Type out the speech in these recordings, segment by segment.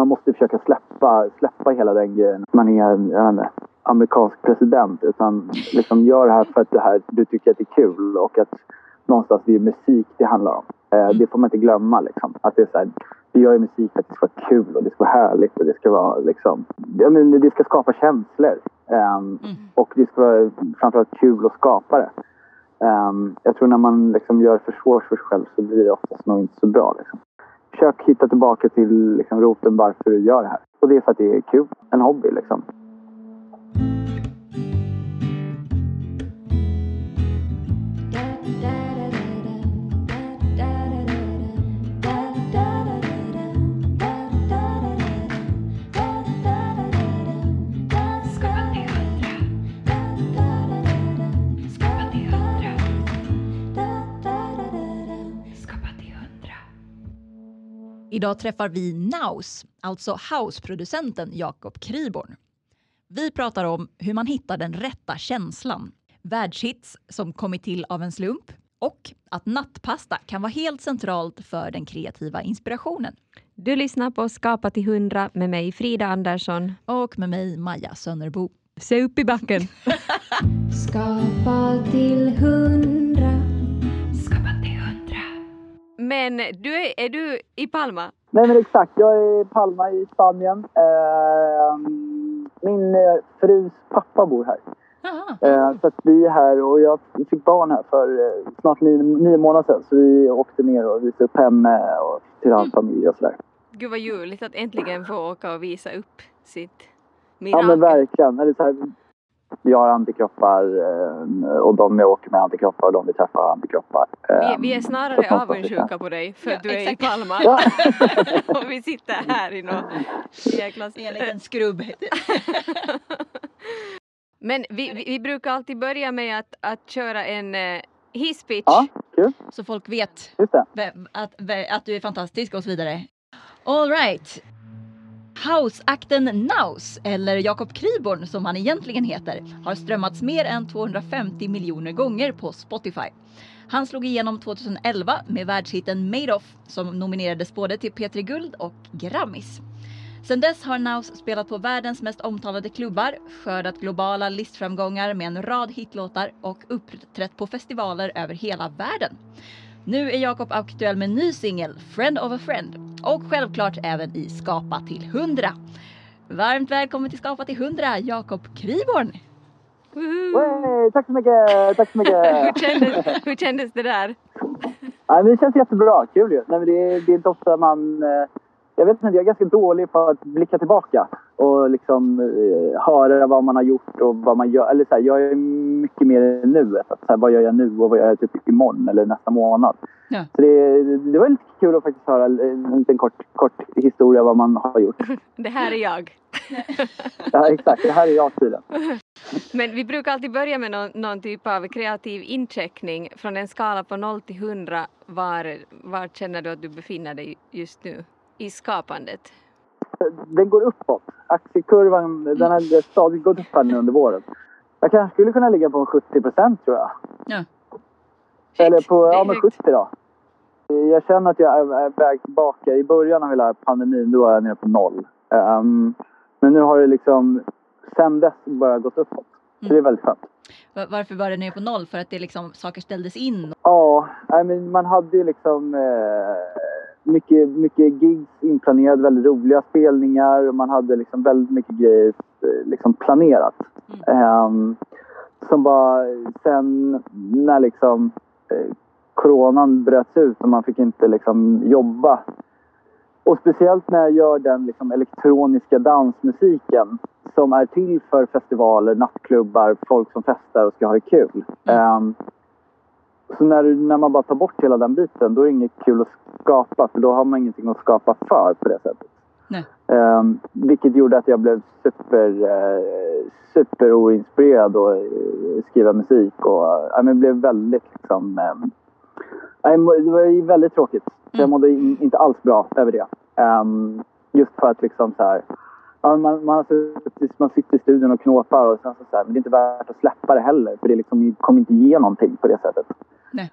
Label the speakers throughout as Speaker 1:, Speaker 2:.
Speaker 1: man måste försöka släppa, släppa hela den grejen. Man är, jag inte, amerikansk president utan liksom gör det här för att det här, du tycker att det är kul och att någonstans det är musik det handlar om. Eh, det får man inte glömma liksom. Att det är så här, vi gör ju musik för att det ska vara kul och det ska vara härligt och det ska vara liksom, ja, men det ska skapa känslor. Um, Och det ska vara framförallt kul att skapa det. Um, jag tror när man liksom gör för svårt för sig själv så blir det oftast nog inte så bra. Liksom. Försök hitta tillbaka till liksom, roten varför du gör det här. Och det är för att det är kul. En hobby liksom.
Speaker 2: Idag träffar vi Naus, alltså houseproducenten Jakob Kriborn. Vi pratar om hur man hittar den rätta känslan, världshits som kommit till av en slump och att nattpasta kan vara helt centralt för den kreativa inspirationen.
Speaker 3: Du lyssnar på Skapa till 100 med mig Frida Andersson.
Speaker 2: Och med mig Maja Sönnerbo.
Speaker 3: Se upp i backen!
Speaker 4: Skapa till hundra.
Speaker 3: Men du är, är du i Palma?
Speaker 1: Nej men exakt, jag är i Palma i Spanien. Eh, min eh, frus pappa bor här. Eh, så att vi är här och jag fick barn här för eh, snart nio, nio månader sedan. Så vi åkte ner och visade upp henne och till hans familj och sådär.
Speaker 3: Gud vad ljuvligt att äntligen få åka och visa upp sitt
Speaker 1: Ja
Speaker 3: mirakel.
Speaker 1: men verkligen. Eller så här, jag har antikroppar eh, och de jag åker med antikroppar och de vi träffar har antikroppar.
Speaker 3: vi,
Speaker 1: Eh,
Speaker 3: vi är snarare avundsjuka på dig för att
Speaker 2: Ja,
Speaker 3: du är i
Speaker 2: exakt.
Speaker 3: Palma.
Speaker 1: Ja.
Speaker 3: och vi sitter här i någon jäkla...
Speaker 2: I en liten skrubb.
Speaker 3: Men vi, vi, vi brukar alltid börja med att, att köra en uh, hisspitch.
Speaker 1: Ja, kul.
Speaker 2: Så folk vet att, att du är fantastisk och så vidare. All right. House-akten Naus, eller Jakob Kriborn som han egentligen heter, har strömmats mer än 250 miljoner gånger på Spotify. Han slog igenom 2011 med världshiten Made Off som nominerades både till P3 Guld och Grammis. Sedan dess har Naus spelat på världens mest omtalade klubbar, skördat globala listframgångar med en rad hitlåtar och uppträtt på festivaler över hela världen. Nu är Jakob aktuell med en ny singel, Friend of a Friend, och självklart även i Skapa till 100. Varmt välkommen till Skapa till 100, Jakob Kriborn!
Speaker 1: Wey, tack så mycket! Tack så
Speaker 3: hur,
Speaker 1: mycket!
Speaker 3: kändes, hur kändes det där?
Speaker 1: Nej, men det känns jättebra. Kul ju. Nej, men det, är, det är inte ofta man... eh, Jag vet inte, jag är ganska dålig på att blicka tillbaka och liksom eh, höra vad man har gjort och vad man gör. Eller så här, jag är mycket mer i nuet. Att, så här, vad gör jag nu och vad gör jag typ imorgon eller nästa månad?
Speaker 2: Ja.
Speaker 1: Så det, det var lite kul att faktiskt höra en liten kort, kort historia vad man har gjort.
Speaker 3: Det här är jag.
Speaker 1: Ja, exakt. Det här är jag tydligen.
Speaker 3: Men vi brukar alltid börja med någon, någon typ av kreativ incheckning från en skala på 0 till 100. Var, var känner du att du befinner dig just nu i skapandet?
Speaker 1: den går uppåt. Aktiekurvan den har stadigt gått upp här nu under våren. Jag kanske skulle kunna ligga på 70 procent tror jag.
Speaker 2: Ja.
Speaker 1: Eller på, ja men
Speaker 3: högt.
Speaker 1: 70 då. Jag känner att jag är, är väg tillbaka. I början av hela pandemin då var jag nere på noll. Ehm, men nu har det liksom sen dess bara gått uppåt. Så det är väldigt skönt.
Speaker 2: Va- Varför var det ner på noll? För att det liksom, saker ställdes in?
Speaker 1: Ja, nej, men man hade ju liksom eh, mycket, mycket gigs inplanerade, väldigt roliga spelningar. och Man hade liksom väldigt mycket grejer eh, liksom planerat. Ehm, som bara sen när liksom eh, coronan bröts ut och man fick inte liksom jobba. Och speciellt när jag gör den liksom elektroniska dansmusiken som är till för festivaler, nattklubbar, folk som festar och ska ha det kul. Ehm, så när, när man bara tar bort hela den biten, då är det inget kul att skapa för då har man ingenting att skapa för på det sättet.
Speaker 2: Nej.
Speaker 1: Ehm, vilket gjorde att jag blev super, uh, super oinspirerad att eh, skriva musik och uh, men blev väldigt liksom... må- det var väldigt tråkigt. Så jag mådde in, inte alls bra över det. Ehm, just för att liksom så här... Ja, man, man, man sitter i studion och knåpar och sen så, så här, men det är inte värt att släppa det heller för det liksom kommer inte ge någonting på det sättet.
Speaker 2: Nej.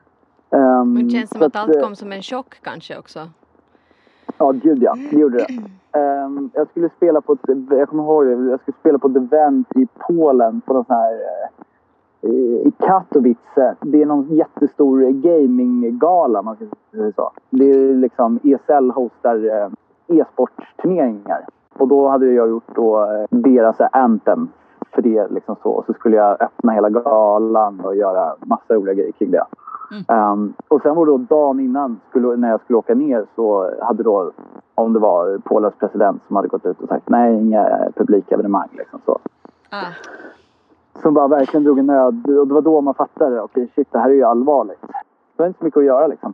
Speaker 1: Ehm,
Speaker 3: Det känns som att
Speaker 1: eh,
Speaker 3: allt kom som en chock kanske också.
Speaker 1: Ja, gud ja. Det gjorde det. Ehm, jag skulle spela på ett, jag kommer ihåg det, jag skulle spela på ett event i Polen på någon sån här eh, i Katowice. Det är någon jättestor gaminggala, man ska säga så. Det är liksom ESL hostar eh, e-sportturneringar. Och då hade jag gjort då eh, deras eh, Anthem för det liksom så. Och så skulle jag öppna hela galan och göra massa roliga grejer kring det. Ehm, och sen var det då dagen innan, skulle, när jag skulle åka ner, så hade då, om det var Polens president som hade gått ut och sagt nej, inga publikevenemang liksom så.
Speaker 2: Ah.
Speaker 1: Som bara verkligen drog en nöd. Och det var då man fattade, okej shit, det här är ju allvarligt. Det var inte så mycket att göra liksom.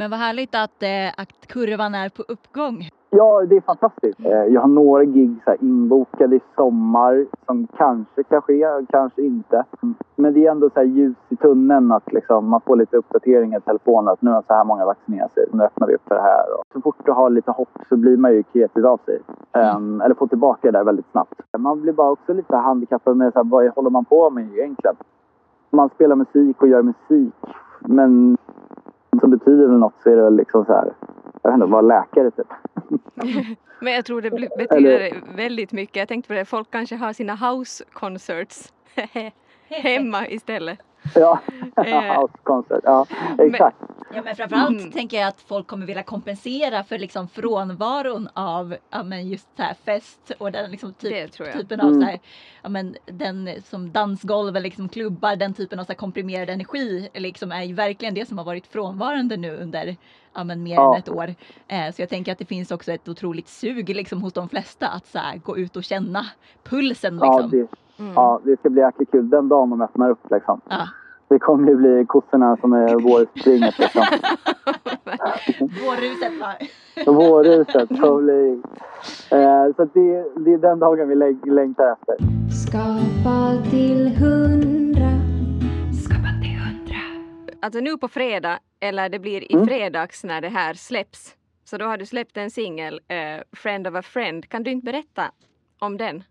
Speaker 2: Men vad härligt att, eh, att kurvan är på uppgång.
Speaker 1: Ja, det är fantastiskt. Eh, Jag har några gig så här, inbokade i sommar som kanske kan ske, kanske inte. Men det är ändå så här ljus i tunneln att liksom, man får lite uppdateringar i telefonen att nu har så här många vaccinerat sig, nu öppnar vi upp för det här. Och så fort du har lite hopp så blir man ju kreativ av sig. Ehm, eller får tillbaka det där väldigt snabbt. Man blir bara också lite handikappad med så här, vad håller man på med egentligen? Man spelar musik och gör musik, men som betyder något så är det väl liksom så här, jag vet inte, vara läkare typ.
Speaker 3: Men jag tror det betyder väldigt mycket. Jag tänkte på det, folk kanske har sina house concerts hemma istället.
Speaker 1: Ja,
Speaker 3: Eh.
Speaker 1: house concert. Ja, exakt.
Speaker 2: Ja, men framförallt
Speaker 3: Mm.
Speaker 2: tänker jag att folk kommer vilja kompensera för liksom frånvaron av ja, men just så här fest och den liksom typ, typen av
Speaker 1: Mm.
Speaker 2: så här, ja, men den som dansgolv eller liksom klubbar, den typen av så här komprimerad energi liksom är ju verkligen det som har varit frånvarande nu under ja, men mer
Speaker 1: Ja.
Speaker 2: än ett år. Eh, så jag tänker att det finns också ett otroligt sug liksom hos de flesta att så här, gå ut och känna pulsen
Speaker 1: Ja
Speaker 2: liksom.
Speaker 1: det,
Speaker 3: Mm.
Speaker 1: ja, det ska bli jäkligt kul den dagen de öppnar upp liksom.
Speaker 2: Ja.
Speaker 1: Det kommer ju bli kossorna som är vårspringet liksom.
Speaker 2: Vårruset va?
Speaker 1: Vårruset bli... Eh, så det, det är den dagen vi läng- längtar efter.
Speaker 4: Skapa till hundra. Skapa till hundra.
Speaker 3: Alltså nu på fredag, eller det blir i
Speaker 1: Mm.
Speaker 3: fredags när det här släpps. Så då har du släppt en singel, eh, Friend of a Friend. Kan du inte berätta om den?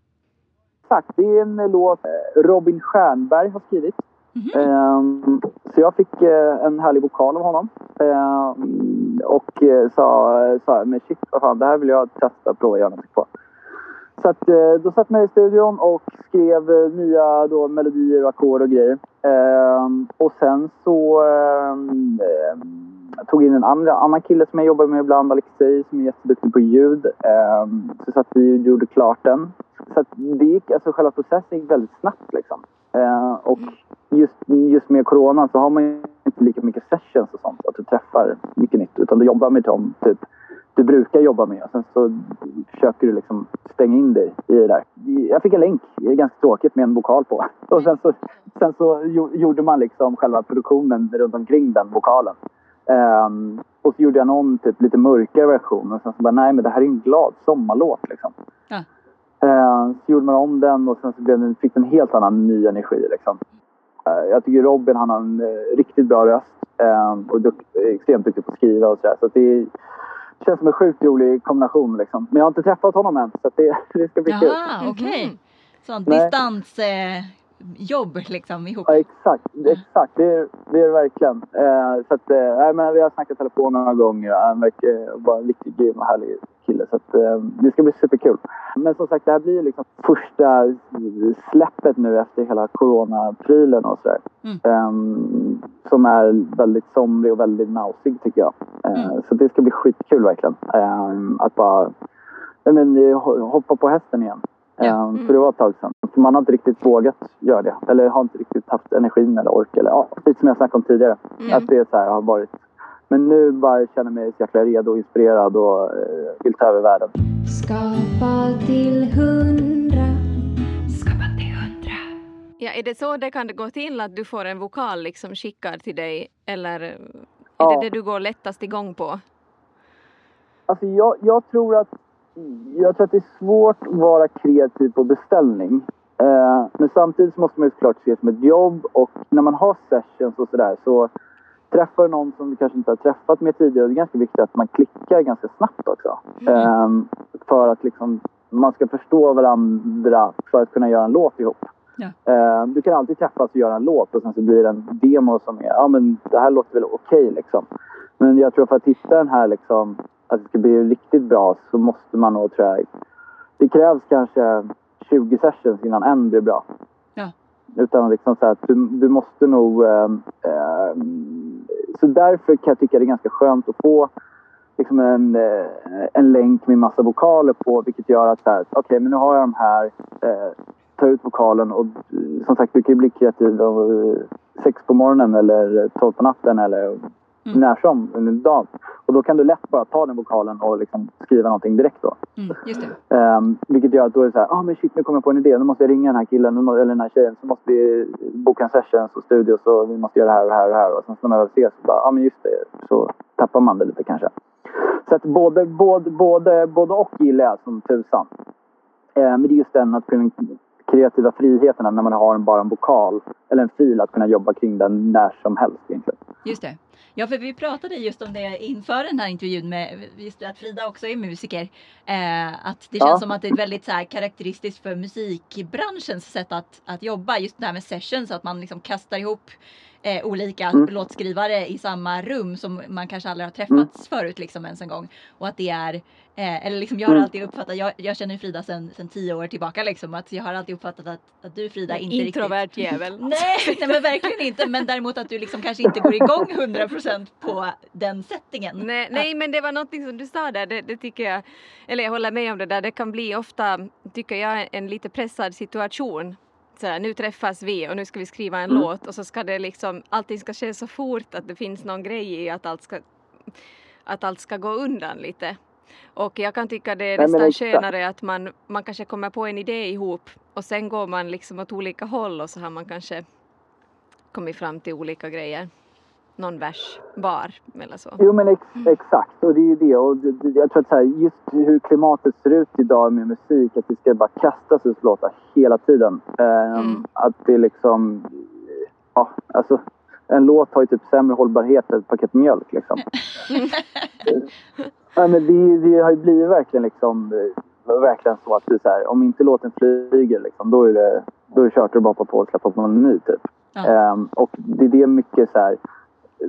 Speaker 1: Exakt, det är en låt eh, Robin Stjernberg har skrivit.
Speaker 2: Mhm.
Speaker 1: Ehm, så jag fick eh, en härlig vokal av honom. Ehm, och eh, sa, sa men shit vad fan, det här vill jag testa och prova att göra något på. Så att, då satt jag i studion och skrev nya då, melodier och ackord och grejer. Ehm, och sen så jag tog in en andra, annan kille som jag jobbar med ibland, Alexei, som är jätteduktig på ljud. Eh, så att vi gjorde klart den. Så att det gick, alltså själva processen gick väldigt snabbt liksom. Eh, och just, just med corona så har man ju inte lika mycket sessions och sånt, att du träffar mycket nytt. Utan du jobbar med dem typ du brukar jobba med och sen så försöker du liksom stänga in dig i det där. Jag fick en länk, det är ganska tråkigt med en vokal på. Och sen så, sen så gjorde man liksom själva produktionen runt omkring den vokalen. Ehm, och så gjorde jag någon typ lite mörkare version och sen så bara nej men det här är en glad sommarlåt liksom.
Speaker 2: Ja.
Speaker 1: Ehm, så gjorde man om den och sen så blev den, fick den en helt annan ny energi liksom. Eh, Jag tycker Robin han har en eh, riktigt bra röst och duk- extremt duktig på att skriva och sådär. Så att det känns som en sjukt rolig kombination liksom. Men jag har inte träffat honom än så det, det ska bli kul.
Speaker 2: Jaha, okej.
Speaker 3: Mhm.
Speaker 2: Sånt
Speaker 1: Nej.
Speaker 2: distansjobb eh, jobb liksom ihop.
Speaker 1: Ja, exakt. Exakt, det är det, är det verkligen. Eh, så att, eh, men vi har snackat telefon några gånger. Han verkar vara en riktigt grym och härlig kille. Så att, eh, det ska bli superkul. Men som sagt, det här blir liksom första släppet nu efter hela coronaprylen och sådär.
Speaker 2: Mm.
Speaker 1: Ehm, som är väldigt somrig och väldigt nausig tycker jag. Eh,
Speaker 2: Mm.
Speaker 1: Så det ska bli skitkul verkligen. Ehm, att bara men, eh, ho- hoppa på hästen igen.
Speaker 2: Ja.
Speaker 1: Ehm,
Speaker 3: Mm.
Speaker 1: För det var ett tag sedan. För man har inte riktigt vågat göra det. Eller har inte riktigt haft energin eller ork. Eller, ja, lite som jag snackade om tidigare.
Speaker 3: Mm.
Speaker 1: Att det är så här, har varit. Men nu bara känner jag mig så jäkla redo och inspirerad och eh, vill ta över världen.
Speaker 4: Skapa till hundra. Skapa till hundra.
Speaker 3: Ja, är det så det kan det gå till att du får en vokal liksom skickad till dig eller är
Speaker 1: Ja.
Speaker 3: det det du går lättast igång på?
Speaker 1: Alltså jag, jag tror att jag tror att det är svårt att vara kreativ på beställning. Eh, men samtidigt måste man ju såklart se det som ett jobb och när man har sessions och sådär så träffar du någon som du kanske inte har träffat med tidigare och det är ganska viktigt att man klickar ganska snabbt också. Eh, för att liksom man ska förstå varandra för att kunna göra en låt ihop.
Speaker 2: Ja.
Speaker 1: Eh, du kan alltid träffas och göra en låt och sen så blir det en demo som är, ja men det här låter väl okej liksom. Men jag tror för att hitta den här liksom, att det ska bli riktigt bra så måste man nog tror jag, det krävs kanske 20 sessions innan en blir bra.
Speaker 2: Ja.
Speaker 1: Utan liksom så att du, du måste nog... ehm, ehm, så därför kan jag tycka det är ganska skönt att få liksom en, eh, en länk med massa vokaler på vilket gör att okej men nu har jag de här, eh, tar ut vokalen och eh, som sagt du kan ju bli kreativ då, eh, sex på morgonen eller tolv på natten eller
Speaker 2: Mm.
Speaker 1: när som under dagen. Och då kan du lätt bara ta den vokalen och liksom skriva någonting direkt då.
Speaker 2: Mm, just det.
Speaker 1: Um, vilket gör att då är det så här, ah men shit nu kommer jag på en idé, nu måste jag ringa den här killen eller den här tjejen, så måste vi boka en session och studios och vi måste göra det här och det här och det här. Och sen när man väl ses så bara, ja ah, men just det, så tappar man det lite kanske. Så att både, både, både, både och gillar jag som tusan. Eh, men det är just den att kunna kreativa friheten när man har bara en vokal eller en fil att kunna jobba kring den när som helst egentligen.
Speaker 2: Just det. Ja, för vi pratade just om det inför den här intervjun med just att Frida också är musiker. Eh, att det
Speaker 1: Ja.
Speaker 2: känns som att det är väldigt så här karaktäristiskt för musikbranschens sätt att, att jobba. Just det här med sessions, att man liksom kastar ihop eh, olika
Speaker 1: Mm.
Speaker 2: låtskrivare i samma rum som man kanske aldrig har träffats förut liksom ens en gång. Och att det är, eh, eller liksom jag har
Speaker 1: Mm.
Speaker 2: alltid uppfattat, jag, jag känner Frida sedan sen tio år tillbaka liksom, att jag har alltid uppfattat att, att du Frida inte riktigt
Speaker 3: Introvert jävel.
Speaker 2: Nej, nej men verkligen inte. Men däremot att du liksom kanske inte går igång 100% på den settingen.
Speaker 3: Nej, nej, men det var någonting som du sa där, det, det tycker jag, eller jag håller med om det där, det kan bli ofta, tycker jag, en lite pressad situation. Så här, nu träffas vi och nu ska vi skriva en
Speaker 1: Mm.
Speaker 3: låt och så ska det liksom, allting ska ske så fort att det finns någon grej i att allt ska, att allt ska gå undan lite. Och jag kan tycka det är
Speaker 1: Nej,
Speaker 3: nästan skönare att man, man kanske kommer på en idé ihop och sen går man liksom åt olika håll och så har man kanske kommit fram till olika grejer. Någon vers var eller så.
Speaker 1: Jo men ex, exakt och det är ju det och det, det, jag tror att så här, just hur klimatet ser ut idag med musik att det ska bara kastas ut låtar hela tiden. Ehm,
Speaker 3: Mm.
Speaker 1: Att det liksom, ja alltså en låt har ju typ sämre hållbarhet än ett paket mjölk liksom. ja, men det, det har ju blivit verkligen liksom verkligen så att det är så här, om inte låten flyger liksom, då är det, då är det kört och bara på och släppa på en ny typ.
Speaker 2: Ja.
Speaker 1: Ehm, och det är det mycket så här,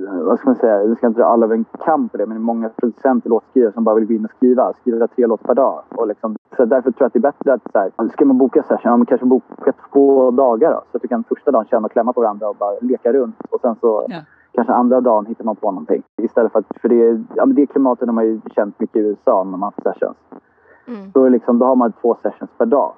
Speaker 1: vad ska man säga, jag ska inte dra alla över en kam på det, men det är många producenter och låtskrivare som bara vill gå in och skriva, skriva tre låtar per dag. Och liksom, så därför tror jag att det är bättre att så här, ska man boka session, ja, men kanske boka två dagar då, så att du kan första dagen känna och klämma på varandra och bara leka runt. Och sen så
Speaker 2: Ja.
Speaker 1: kanske andra dagen hittar man på någonting. Istället för att, för det, ja, men det klimatet har man ju känt mycket i USA när man har haft sessions.
Speaker 3: Mm.
Speaker 1: Då, liksom, då har man två sessions per dag.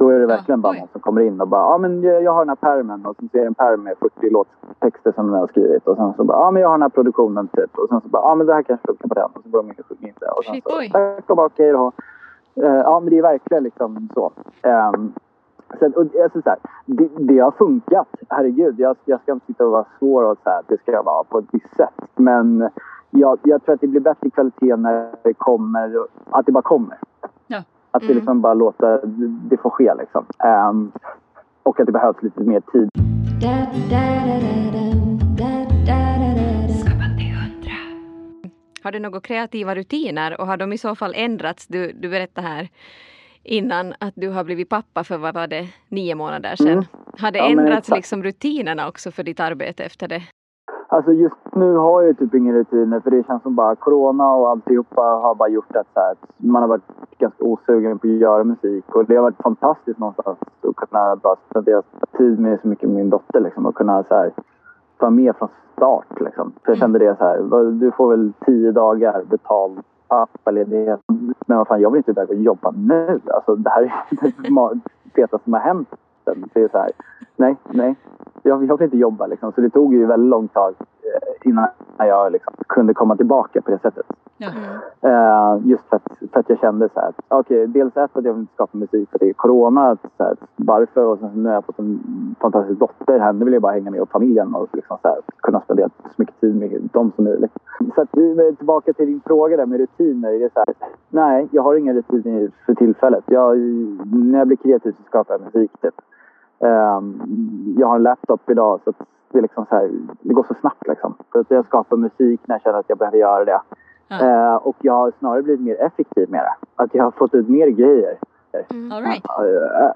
Speaker 1: Då är det verkligen bara någon som kommer in och bara ja men jag, har den här pärmen och sen det en pärm med 40 låttexter som den har skrivit och sen så bara ja men jag har den här produktionen typ och sen så bara ja men det här kanske funkar på den och så går de in och sjunger in det och sen så tack och bara okej då. Eh, ja men det är verkligen liksom så. Um, att- och, alltså, så här, det, det har funkat, herregud. Jag, jag ska inte sitta och vara svår och säga att det ska vara på ett visst sätt. Men jag, jag tror att det blir bättre kvalitet när det kommer, att det bara kommer.
Speaker 2: Ja.
Speaker 1: Att det
Speaker 3: Mm.
Speaker 1: liksom bara låter, det får ske liksom. Ehm, och att det behövs lite mer tid.
Speaker 3: Har du några kreativa rutiner och har de i så fall ändrats? Du, du berättade här innan att du har blivit pappa för vad var det, nio månader sedan.
Speaker 1: Mm.
Speaker 3: Har det
Speaker 1: Ja,
Speaker 3: ändrats liksom rutinerna också för ditt arbete efter det?
Speaker 1: Alltså just nu har jag typ inga rutiner för det känns som bara corona och alltihopa har bara gjort att, så här, att man har varit ganska osugen på att göra musik och det har varit fantastiskt någonstans att kunna bara spendera tid med så mycket med min dotter liksom och kunna så här, vara med från start liksom. För jag kände det så här, du får väl tio dagar betald pappaledighet. Men vad fan, jag vill inte iväg och jobba nu. Alltså det här är det fetaste som har hänt. Det är så här, nej, nej. Jag, jag vill inte jobba liksom. Så det tog ju väldigt lång tag eh, innan jag liksom kunde komma tillbaka på det sättet.
Speaker 2: Ja.
Speaker 1: Eh, just för att, för att jag kände så här, att, okej, dels ett att jag vill inte skapa musik för det är corona, att, så här, varför? Och sen nu har jag fått en fantastisk dotter, henne vill jag bara hänga med och familjen och liksom, så här, kunna spendera så mycket tid med dem som möjligt. Så att, eh, tillbaka till din fråga där med rutiner, det är så här, nej, jag har inga rutiner för tillfället. Jag, när jag blir kreativ så skapar jag musik typ. Ehm, jag har en laptop idag så det, är liksom så här, det går så snabbt liksom. Så att jag skapar musik när jag känner att jag behöver göra det.
Speaker 2: Ja.
Speaker 1: Eh, och jag har snarare blivit mer effektiv med det. Att jag har fått ut mer grejer
Speaker 2: All right.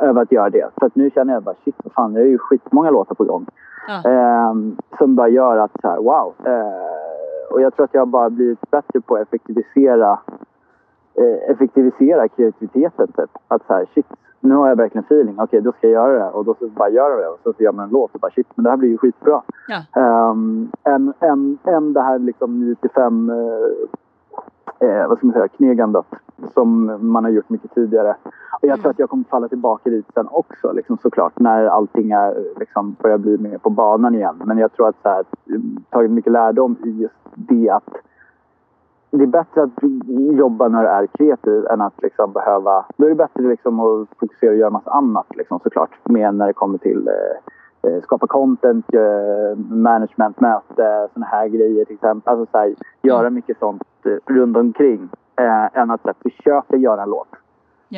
Speaker 1: över att göra det. För att nu känner jag bara shit, fan, det är ju skitmånga låtar på gång.
Speaker 2: Ja.
Speaker 1: Ehm, som bara gör att så här, wow. Och jag tror att jag har bara blivit bättre på att effektivisera, eh, effektivisera kreativiteten. Typ. Att så här, shit, nu har jag verkligen feeling. Okej, då ska jag göra det. Och då så bara gör jag det. Och så, så gör man en låt och bara shit, men det här blir ju skitbra.
Speaker 2: Ja.
Speaker 1: Um, en, en, en det här liksom 95 eh, eh, vad ska man säga, knegandet som man har gjort mycket tidigare. Och jag tror att jag kommer falla tillbaka dit sen också liksom, såklart när allting är, liksom, börjar bli mer på banan igen. Men jag tror att så här, tagit mycket lärdom i just det att det är bättre att jobba när du är kreativ än att liksom behöva... Då är det bättre liksom att fokusera och göra massa annat liksom, såklart. Med när det kommer till eh, eh, skapa content, eh, management, möte, såna här grejer till exempel. Alltså så här, göra mycket sånt eh, runt omkring eh, än att så här, försöka göra en låt.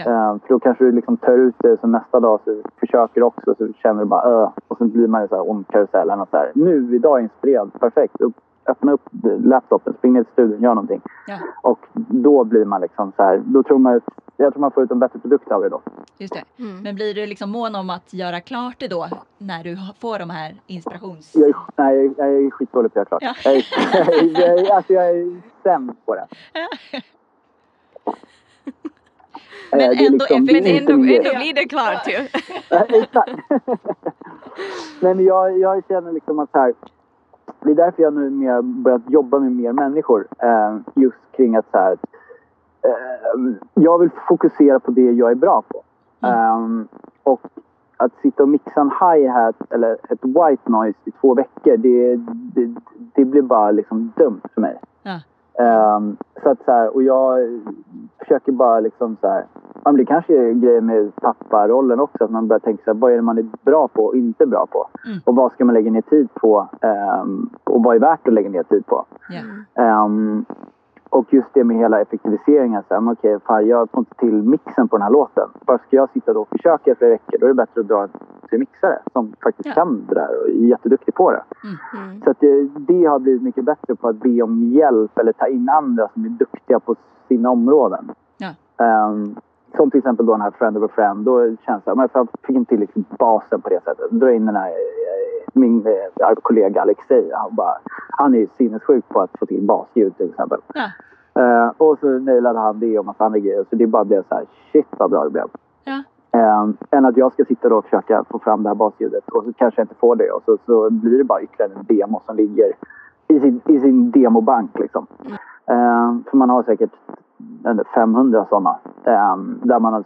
Speaker 1: Eh, för då kanske du liksom tar ut det så nästa dag så försöker du också så känner du bara öh. Och så blir man ju så här ond karusell. än att Så här, nu, idag är inspirerad, perfekt. Upp, öppna upp laptopen, spring ner till studion, gör någonting.
Speaker 2: Ja.
Speaker 1: Och då blir man liksom så här, då tror man, jag tror man får ut en bättre produkt av det då.
Speaker 2: Just det.
Speaker 3: Mm.
Speaker 2: Men blir du liksom mån om att göra klart det då när du får de här inspirations...
Speaker 1: Jag är, nej, jag är, jag är skitdålig på att göra klart.
Speaker 2: Ja.
Speaker 1: Jag, är, jag, är, alltså jag är sämst på det.
Speaker 2: Men
Speaker 1: Eh, det är
Speaker 2: ändå
Speaker 1: liksom-
Speaker 3: Men ändå, ändå blir det klart ju.
Speaker 1: Ja, Exakt. Nej, men jag, jag känner liksom att så här, det är därför jag nu mer börjat jobba med mer människor. Eh, just kring att så här, eh, jag vill fokusera på det jag är bra på. Eh, och att sitta och mixa en hi-hat eller ett white noise i två veckor, det, det, det blir bara liksom dumt för mig.
Speaker 2: Ja.
Speaker 1: Ehm, så att så här, och jag försöker bara liksom så här, ja, det kanske är grejer med papparollen också, att man börjar tänka så här, vad är det man är bra på och inte bra på?
Speaker 2: Mm.
Speaker 1: Och vad ska man lägga ner tid på? ehm, och vad är värt att lägga ner tid på?
Speaker 2: Ja.
Speaker 1: Ehm, och just det med hela effektiviseringen. Så här, okej, fan, jag får inte till mixen på den här låten. Bara ska jag sitta då och försöka i flera veckor, då är det bättre att dra en till mixare som faktiskt
Speaker 2: Ja.
Speaker 1: kan det där och är jätteduktig på det.
Speaker 3: Mm.
Speaker 1: Så att det, det har blivit mycket bättre på att be om hjälp eller ta in andra som är duktiga på sina områden.
Speaker 2: Ja.
Speaker 1: Ehm, som till exempel då den här Friend of a Friend. Då känns det, men jag fick inte till liksom basen på det sättet. Dra in den här, eh, min eh, kollega Alexei. Han, bara, han är ju sinnessjuk på att få till basljud till exempel.
Speaker 2: Ja.
Speaker 1: Eh, och så nailade han det och massa andra grejer. Så det bara blev så här, shit vad bra det blev.
Speaker 2: Ja.
Speaker 1: Um, än att jag ska sitta och försöka få fram det här basljudet och så kanske jag inte får det och så, så blir det bara ytterligare en demo som ligger i sin, i sin demobank liksom. Ehm, för man har säkert 500 sådana där man har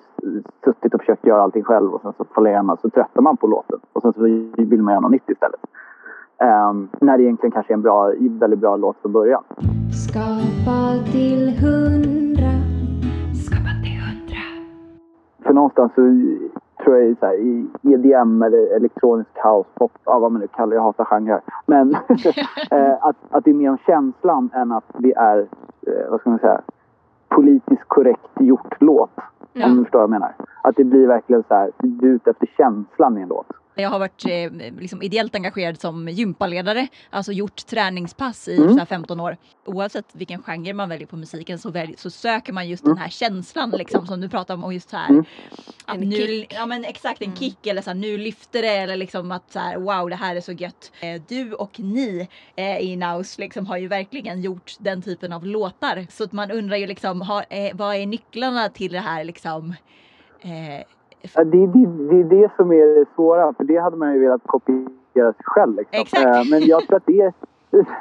Speaker 1: suttit och försökt göra allting själv och sen så fallerar man så tröttar man på låten och sen så vill man göra något nytt istället. Ehm, när det egentligen kanske är en bra, väldigt bra låt från början.
Speaker 4: Skapa till hundra. Skapa till hundra.
Speaker 1: För någonstans så tror jag så här, i EDM eller elektronisk house, pop, ja, vad man nu kallar det, jag hatar genrer. Men eh, att, att det är mer om känslan än att det är, eh, vad ska man säga, politiskt korrekt gjort låt.
Speaker 2: Ja.
Speaker 1: Om du förstår vad jag menar. Att det blir verkligen så här, du är ute efter känslan i en låt.
Speaker 2: Jag har varit eh, liksom ideellt engagerad som gympaledare, alltså gjort träningspass i
Speaker 1: Mm.
Speaker 2: så här 15 år. Oavsett vilken genre man väljer på musiken så, välj, så söker man just den här känslan liksom som du pratar om och just så här.
Speaker 1: Mm.
Speaker 2: Att
Speaker 3: En
Speaker 2: nu,
Speaker 3: kick.
Speaker 2: Ja men exakt en kick eller så här, nu lyfter det eller liksom att så här, wow det här är så gött. Eh, du och ni eh, i Naus liksom har ju verkligen gjort den typen av låtar. Så att man undrar ju liksom har, eh, vad är nycklarna till det här liksom eh,
Speaker 1: Ja, det, det, det är det som är det svåra, för det hade man ju velat kopiera sig själv. Liksom.
Speaker 2: Exakt.
Speaker 1: Eh, Men jag tror att det är,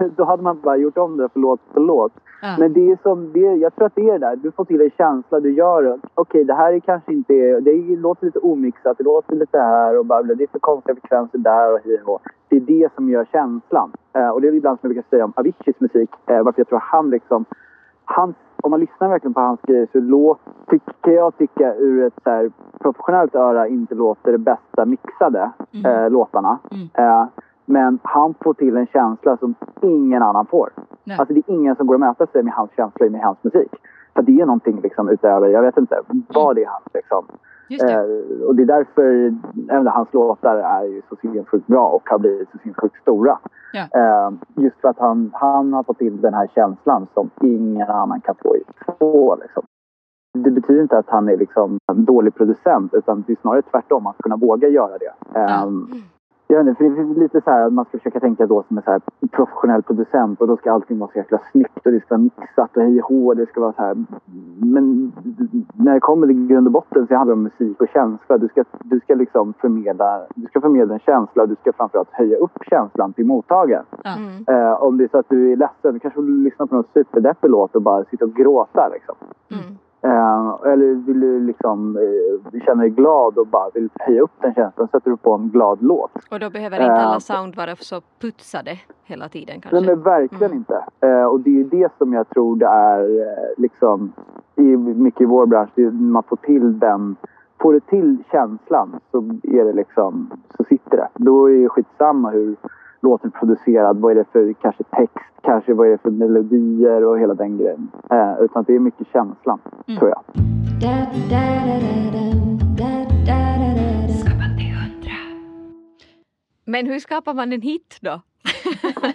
Speaker 1: då hade man bara gjort om det för låt för låt.
Speaker 2: ja.
Speaker 1: Men det är som, det, jag tror att det är det där. Du får till en känsla, du gör det. Okej, det här är kanske inte... Det låter lite omixat, det låter lite här och bara, det är för konstiga frekvenser där och hej och. Det är det som gör känslan. Eh, och det är ibland som jag brukar säga om Aviciis musik, eh, varför jag tror han liksom... Han, om man lyssnar verkligen på hans grejer så låt, tycker jag tycka ur ett så här, professionellt öra inte låter det bästa mixade
Speaker 2: Mm.
Speaker 1: eh, låtarna.
Speaker 2: Mm.
Speaker 1: Eh, men han får till en känsla som ingen annan får.
Speaker 2: Nej.
Speaker 1: Alltså det är ingen som går att mäta sig med hans känsla med hans musik. För det är någonting liksom utöver, jag vet inte vad det är hans liksom.
Speaker 2: Det.
Speaker 1: Eh, och det är därför även hans låtar är ju så sinnessjukt bra och har blivit så sinnessjukt stora.
Speaker 2: Ja.
Speaker 1: Eh, just för att han, han har fått till den här känslan som ingen annan kan få, liksom. Det betyder inte att han är liksom en dålig producent utan det är snarare tvärtom, att kunna våga göra det.
Speaker 2: Ja.
Speaker 1: Jag vet inte, för det är lite så här att man ska försöka tänka då som en så här professionell producent och då ska allting vara så jäkla snyggt och det ska vara mixat och hej och det ska vara så här. Men när det kommer till grund och botten så handlar det om musik och känsla. Du ska, du ska liksom förmedla, du ska förmedla en känsla och du ska framförallt höja upp känslan till mottagaren.
Speaker 3: Mm.
Speaker 1: Eh, om det är så att du är ledsen, du kanske vill lyssna på någon superdeppig låt och bara sitta och gråta liksom.
Speaker 3: Mm.
Speaker 1: Eh, eller vill du liksom eh, känna dig glad och bara vill höja upp den känslan sätter du på en glad låt.
Speaker 3: Och då behöver inte alla
Speaker 1: Eh,
Speaker 3: sound vara så putsade hela tiden
Speaker 1: Nej
Speaker 3: kanske.
Speaker 1: men verkligen
Speaker 3: Mm.
Speaker 1: inte. Eh, och det är det som jag tror det är eh, liksom i, mycket i vår bransch. Det, man får till den, får du till känslan så är det liksom, så sitter det. Då är det skitsamma hur låten är producerad, vad är det för kanske text, kanske vad är det för melodier och hela den grejen. Eh, utan det är mycket känslan,
Speaker 2: Mm.
Speaker 1: tror jag.
Speaker 3: Men hur skapar man en hit då?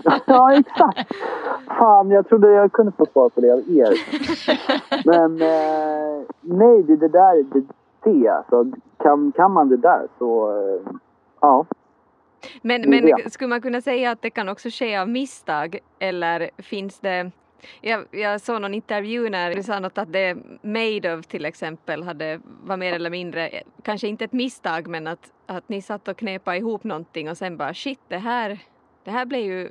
Speaker 1: ja, exakt. Fan, jag trodde jag kunde få svar på det av er. Men eh, nej, det, det där, det, det alltså. Kan, kan man det där så, eh, ja.
Speaker 3: Men,
Speaker 1: är
Speaker 3: men
Speaker 1: det.
Speaker 3: skulle man kunna säga att det kan också ske av misstag eller finns det jag, jag såg någon intervju när du sa något att det Made of till exempel hade, var mer eller mindre, kanske inte ett misstag men att, att ni satt och knepade ihop någonting och sen bara shit det här, det här blev ju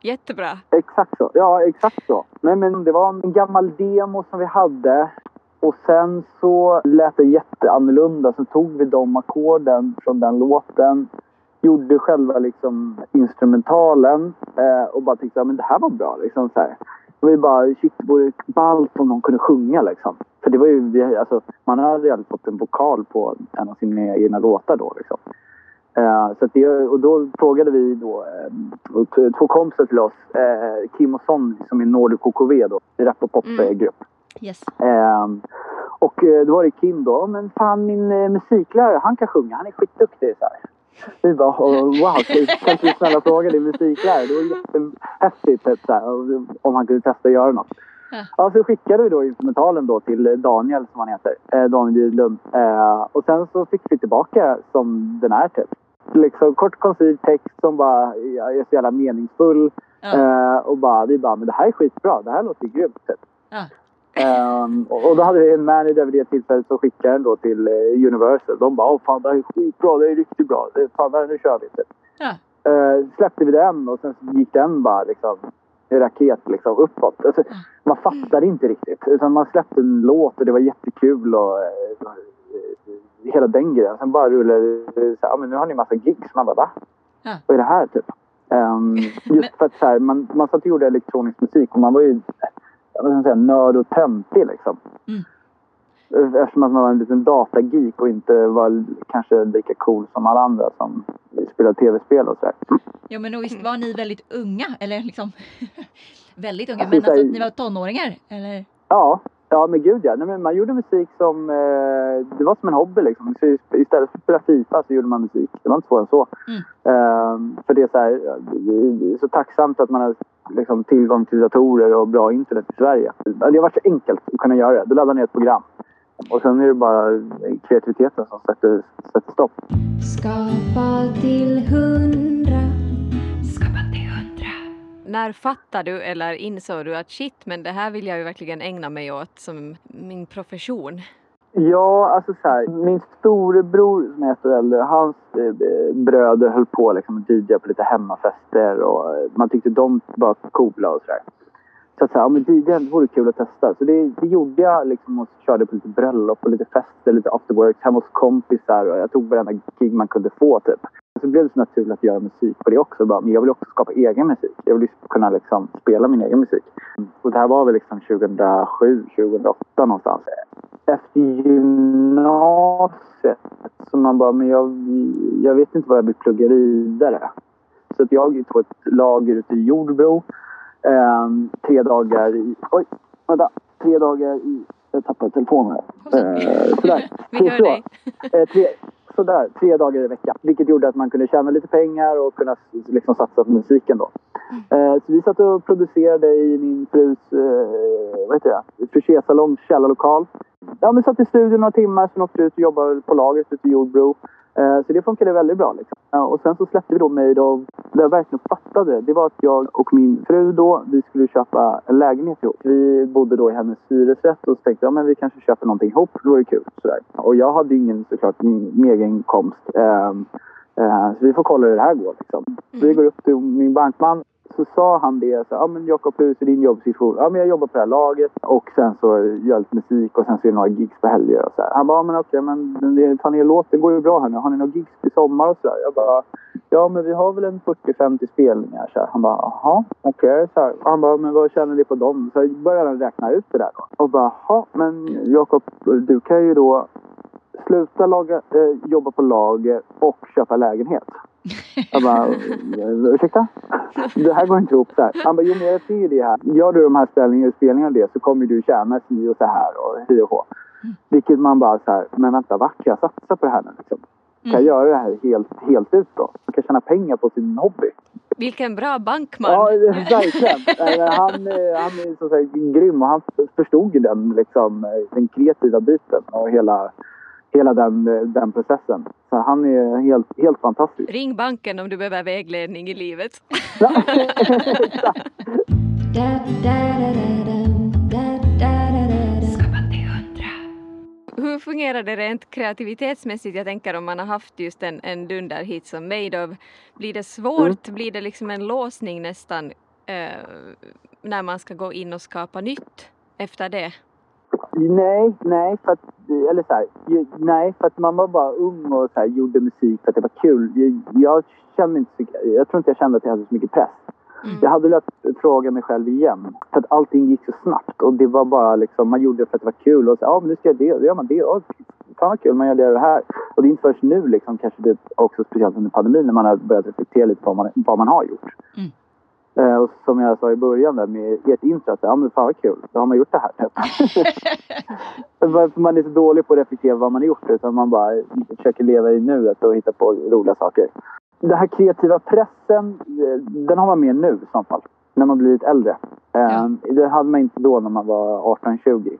Speaker 3: jättebra.
Speaker 1: Exakt så. Ja, exakt så. Nej, men det var en gammal demo som vi hade. Och sen så lät det jätteannorlunda. Så tog vi de ackorden från den låten. Gjorde själva liksom instrumentalen. Eh, och bara tänkte att det här var bra. Liksom, så här. Och vi bara, shit, det vore ballt om någon kunde sjunga liksom. För det var ju, alltså, man hade ju aldrig fått en vokal på en av sina egna låtar då liksom. Eh, så det, och då frågade vi då eh, och två kompisar till oss, eh, Kim och Sonny som är Nordic KKV då, rap och popgrupp.
Speaker 2: Yes.
Speaker 1: Eh, och eh, då var det Kim då, men fan min musiklärare han kan sjunga, han är skitduktig så här. Vi bara oh, wow, kan du snälla fråga din musiklärare? Det var jättehäftigt typ, om han kunde testa att göra något.
Speaker 2: Ja.
Speaker 1: Ja, så skickade vi då instrumentalen då till Daniel som han heter, eh, Daniel Gidlund. Eh, och sen så fick vi tillbaka som den är typ. Liksom kort koncis text som bara ja, är så jävla meningsfull.
Speaker 2: Ja.
Speaker 1: Eh, och bara, vi bara, men det här är skitbra, det här låter grymt. Typ.
Speaker 2: Ja.
Speaker 1: Ehm, och då hade vi en manager vid det tillfället som skickade den då till eh, Universal. De bara, åh fan det här är skitbra, det är riktigt bra. Det, fan, det här, nu kör vi. Typ.
Speaker 2: Ja.
Speaker 1: Eh, släppte vi den och sen så gick den bara liksom i raket liksom uppåt. Alltså, man fattade inte riktigt. Utan man släppte en låt och det var jättekul och eh, eh, hela den grejen. Sen bara rullade det så här, ja men nu har ni massa gigs. Man bara, va?
Speaker 2: Ja.
Speaker 1: Vad är det här typ? Ehm, just för att så här, man, man satt och gjorde elektronisk musik och man var ju ska man säga, nörd och töntig liksom. Eftersom att man var en liten datageek och inte var kanske lika cool som alla andra som spelar tv-spel och sådär.
Speaker 2: Ja men och visst var ni väldigt unga eller liksom väldigt unga men alltså ni var tonåringar eller?
Speaker 1: Ja, ja men gud ja. Nej, men man gjorde musik som... Eh, det var som en hobby liksom. Så istället för att spela Fifa så gjorde man musik. Det var inte svårare än så.
Speaker 2: Mm.
Speaker 1: Eh, för det är så här, det är så tacksamt att man har liksom, tillgång till datorer och bra internet i Sverige. Det har varit så enkelt att kunna göra det. Du laddar ner ett program. Och sen är det bara kreativiteten som sätter, sätter stopp.
Speaker 4: Skapa till hundra.
Speaker 2: Skapande hundra.
Speaker 3: När fattade du eller insåg du att shit men det här vill jag ju verkligen ägna mig åt som min profession?
Speaker 1: Ja, alltså så här. Min storebror som är ett år äldre, hans eh, bröder höll på liksom att DJa på lite hemmafester och eh, man tyckte de var coola och sådär. Så att så här, ja men DJ vore kul att testa. Så det, det gjorde jag liksom och körde på lite bröllop och lite fester, lite afterworks hemma hos kompisar och jag tog varenda gig man kunde få typ. Så blev det så naturligt att göra musik på det också. Bara, Men jag vill också skapa egen musik. Jag vill ju kunna liksom spela min egen musik. Och det här var väl liksom 2007, 2008 någonstans. Efter gymnasiet så man bara, men jag, jag vet inte vad jag vill plugga vidare. Så att jag tog ett lager ute i Jordbro. Eh, tre dagar i... Oj, vänta. Tre dagar i... Jag tappade telefonen här. Eh, sådär.
Speaker 3: Vi hör
Speaker 1: Så.
Speaker 3: dig.
Speaker 1: Eh, tre, sådär, tre dagar i veckan. Vilket gjorde att man kunde tjäna lite pengar och kunna liksom satsa på musiken då. Eh, så vi satt och producerade i min frus, eh, vad heter det, frisersalongs källarlokal. Ja men satt i studion några timmar, sen åkte ut och jobbade på lagret ute i Jordbro. Eh, Så det funkade väldigt bra. Liksom. Ja, Och sen så släppte vi då Made of, det jag verkligen fattade, det var att jag och min fru då, vi skulle köpa en lägenhet ihop. Vi bodde då i hennes hyresrätt och så tänkte jag, ja, men vi kanske köper någonting ihop, det vore kul. Sådär. Och jag hade ju ingen såklart megainkomst. Um, uh, så vi får kolla hur det här går liksom. Så vi går upp till min bankman så sa han det, så, ja men Jakob hur ser din jobbsituation? Ja men jag jobbar på det här laget och sen så gör jag lite musik och sen så är det några gigs på helger och så här. Han bara, ja men okej men det, fan er låt det går ju bra här nu. Har ni några gigs i sommar och sådär? Jag bara, ja men vi har väl en 40-50 spelningar så här. Han bara, jaha okej Okay. Han bara, men vad tjänar ni på dem? Så jag började han räkna ut det där då. Och bara, jaha men Jakob du kan ju då sluta laga, eh, jobba på lager och köpa lägenhet. Jag bara, ursäkta? Det här går inte ihop så här. Han bara, jo men jag ser ju det här. Gör du de här spelningarna, spelningarna och det så kommer du tjäna si och så här och si och så. Vilket man bara så här, men vänta, va? Kan jag satsa på det här nu liksom? Kan jag göra det här helt, helt ut då? Man kan tjäna pengar på sin hobby.
Speaker 3: Vilken bra bankman!
Speaker 1: Ja, verkligen. Han, eh, han är som sagt grym och han förstod den, liksom, eh, den kreativa biten och hela, hela den, den processen. Så han är helt, helt fantastisk.
Speaker 3: Ring banken om du behöver vägledning i livet. Hur fungerar det rent kreativitetsmässigt? Jag tänker om man har haft just en, en dunderhit som Made of. Blir det svårt? Blir det liksom en låsning nästan eh, när man ska gå in och skapa nytt efter det?
Speaker 1: Nej, nej, för att, eller så här, nej, för att man var bara ung och så här, gjorde musik för att det var kul. Jag, jag kände inte jag tror inte jag kände att jag hade så mycket press. Jag hade velat fråga mig själv igen. För att allting gick så snabbt och det var bara liksom, man gjorde det för att det var kul och så, ja men nu ska jag det, då gör man det. Ja, fan vad kul, man gör det och det här. Och det är inte först nu liksom, kanske det också speciellt under pandemin när man har börjat reflektera lite på vad man, vad man har gjort.
Speaker 2: Mm.
Speaker 1: Eh, och som jag sa i början där med ert intro, att ja men fan vad kul, då har man gjort det här. Man är så dålig på att reflektera vad man har gjort utan man bara försöker leva i nuet och hitta på roliga saker. Den här kreativa pressen, eh, den har man mer nu i så fall. När man blir lite äldre. Eh, Det hade man inte då när man var 18-20.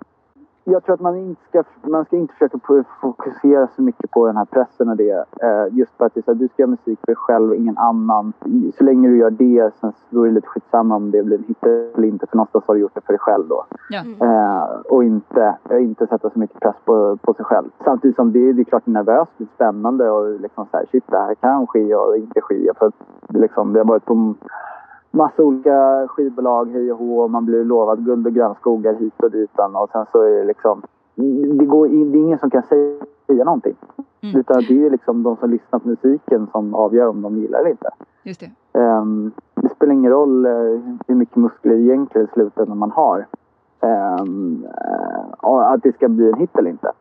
Speaker 1: Jag tror att man inte ska, man ska inte försöka fokusera så mycket på den här pressen och det. Eh, just för att det är så här, du ska göra musik för dig själv och ingen annan. Så länge du gör det, sen så då är det lite skitsamma om det blir en hit eller inte. För någonstans har du gjort det för dig själv då.
Speaker 2: Ja.
Speaker 1: Eh, och inte, inte sätta så mycket press på, på sig själv. Samtidigt som det, det är klart det är nervöst, det är spännande och liksom så här, shit det här kan ske och inte ske. För det liksom, vi har varit på massa olika skivbolag, hej och hå, man blir lovad guld och grönskogar hit och dit. Och sen så är det liksom, det, går, det är ingen som kan säga någonting.
Speaker 2: Mm.
Speaker 1: Utan det är ju liksom de som lyssnar på musiken som avgör om de gillar eller inte.
Speaker 2: Just det.
Speaker 1: Ehm, det spelar ingen roll eh, hur mycket muskler egentligen i slutändan man har. Och att det ska bli en hit eller inte.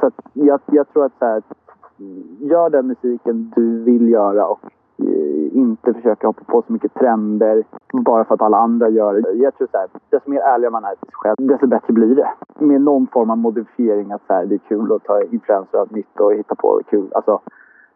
Speaker 1: Så jag, jag tror att så här, gör den musiken du vill göra och inte försöka hoppa på så mycket trender bara för att alla andra gör det. Jag tror så här, desto mer ärlig man är till sig själv, desto bättre blir det. Med någon form av modifiering att så här, det är kul att ta influenser av nytt och hitta på kul. Alltså,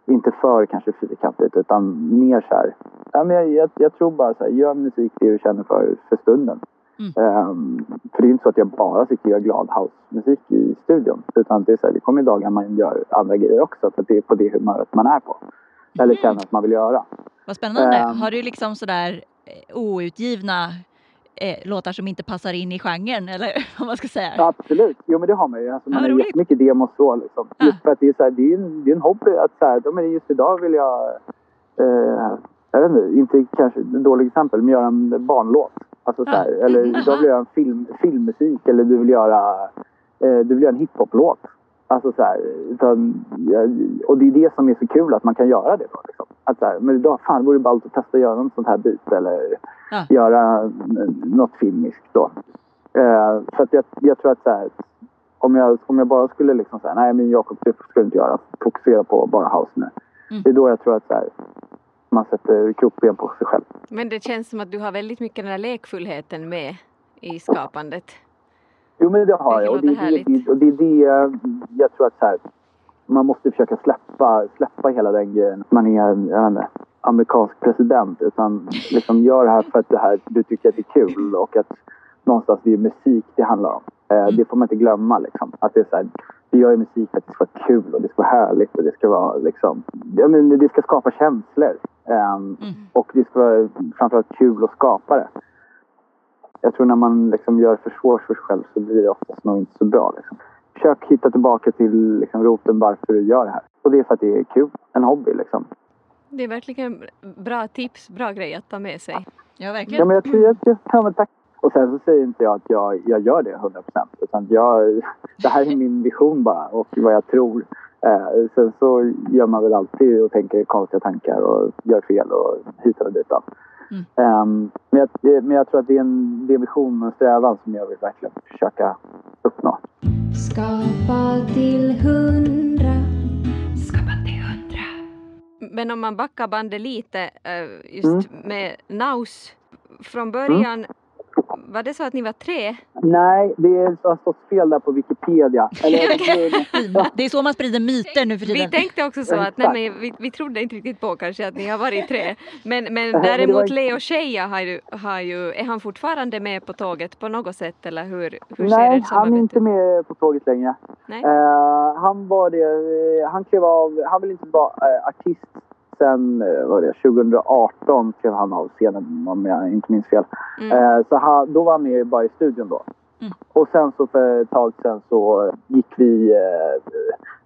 Speaker 1: inte för kanske fyrkantigt utan mer så här. Ja, men jag, jag, jag tror bara så här, gör musik det du känner för för stunden.
Speaker 2: Mm.
Speaker 1: Ehm, för det är inte så att jag bara sitter och gör glad housemusik i studion. Utan det, är så här, det kommer dagar man gör andra grejer också. För att det är på det humöret man är på. Eller känner att man vill göra.
Speaker 2: Vad spännande.
Speaker 1: Ehm.
Speaker 2: Har du liksom sådär eh, outgivna eh, låtar som inte passar in i genren eller vad man ska säga?
Speaker 1: Ja, absolut. Jo men det har man ju. Alltså,
Speaker 2: Ja,
Speaker 1: man har jättemycket demos så liksom.
Speaker 2: Ja.
Speaker 1: Just för att det är, så här, det är, en, det är en hobby att så här, men just idag vill jag, eh, jag vet inte, inte kanske ett dåligt exempel, men göra en barnlåt. Alltså så
Speaker 2: Ja.
Speaker 1: här, eller idag vill jag göra en film, filmmusik eller du vill göra, eh, du vill göra en hiphop-låt. Alltså så här, utan, och det är det som är så kul att man kan göra det då. Liksom. Att så här, men idag, fan vore det ballt att testa att göra något sånt här bit eller
Speaker 2: Ja.
Speaker 1: göra något filmiskt då. Eh, så att jag, jag tror att så här, om jag, om jag bara skulle liksom säga nej men Jakob det ska du inte göra, fokusera på bara house nu.
Speaker 2: Mm.
Speaker 1: Det är då jag tror att så här, man sätter krokben på sig själv.
Speaker 3: Men det känns som att du har väldigt mycket den här lekfullheten med i skapandet.
Speaker 1: Jo men det har
Speaker 3: Det
Speaker 1: jag och det, är det, och det är det jag tror att så här, man måste försöka släppa, släppa hela den grejen. Man är jag inte, amerikansk president utan liksom gör det här för att det här, du tycker att det är kul och att någonstans det är musik det handlar om. Eh,
Speaker 2: Mm.
Speaker 1: Det får man inte glömma liksom. Att det är så här, vi gör ju musik för att det ska vara kul och det ska vara härligt och det ska vara liksom, ja, men det ska skapa känslor. Ehm,
Speaker 2: Mm.
Speaker 1: och det ska vara framförallt kul att skapa det. Jag tror när man liksom gör för svårt för sig själv så blir det oftast nog inte så bra. Liksom. Försök hitta tillbaka till liksom, roten varför du gör det här. Och det är för att det är kul, en hobby liksom.
Speaker 3: Det är verkligen bra tips, bra grej att ta med sig.
Speaker 2: Ja,
Speaker 1: Ja,
Speaker 2: verkligen.
Speaker 1: men jag tror att jag, ja, men tack. Och sen så säger inte jag att jag, jag gör det 100 procent. Utan jag, det här är min vision bara och vad jag tror. Eh, sen så gör man väl alltid och tänker konstiga tankar och gör fel och hit och dit.
Speaker 2: Mm.
Speaker 1: Ehm, men, jag, det- men jag tror att det är en, det är en vision och en strävan som jag vill verkligen försöka uppnå.
Speaker 4: Skapa till hundra. Skapa till hundra.
Speaker 3: Men om man backar bandet lite, eh, just
Speaker 1: Mm.
Speaker 3: med Naus. Från början, var det så att ni var tre?
Speaker 1: Nej, det är- har stått fel där på Wikipedia. Eller, det,
Speaker 2: Det är så man sprider myter nu för
Speaker 3: Vi
Speaker 2: tiden.
Speaker 3: tänkte också så att nej, men vi, vi trodde inte riktigt på kanske att ni har varit tre. Men, men däremot Leo Sheija har ju, har ju, är han fortfarande med på tåget på något sätt eller hur, hur ser
Speaker 1: nej, han är inte med på tåget längre.
Speaker 3: Nej?
Speaker 1: Eh, han var det, han klev av, han vill inte vara eh, artist sen, vad var det, 2018 klev han av scenen om jag inte minns fel.
Speaker 3: Mm.
Speaker 1: Eh, så han, då var han med bara i studion då.
Speaker 2: Mm.
Speaker 1: Och sen så för ett tag sen så gick vi, eh,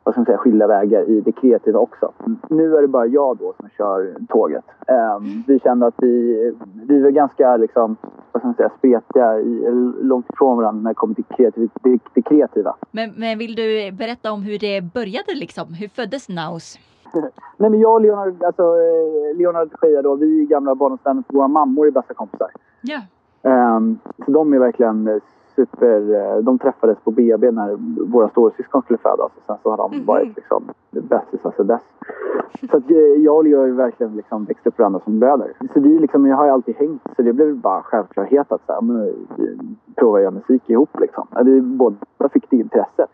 Speaker 1: vad ska man säga, skilda vägar i det kreativa också. Nu är det bara jag då som kör tåget. Eh, vi kände att vi, vi var ganska liksom, vad ska man säga, spretiga, i, långt ifrån varandra när det kommer till kreativ, det, det kreativa.
Speaker 2: Men, men vill du berätta om hur det började liksom? Hur föddes Naus?
Speaker 1: Nej men jag och Leonard, alltså eh, Leonard Scheia då, vi är gamla barndomsvänner våra mammor är bästa kompisar.
Speaker 2: Ja.
Speaker 1: Ehm, så de är verkligen eh, super, eh, de träffades på BB när våra storasyskon skulle födas och sen så har de
Speaker 3: Mhm.
Speaker 1: varit liksom bästisar sedan dess. Så att eh, jag och Leo har ju verkligen liksom växt upp varandra som bröder. Så vi liksom, jag har ju alltid hängt så det blev bara självklarhet att så här, men, vi provar att göra musik ihop liksom. Vi båda fick det intresset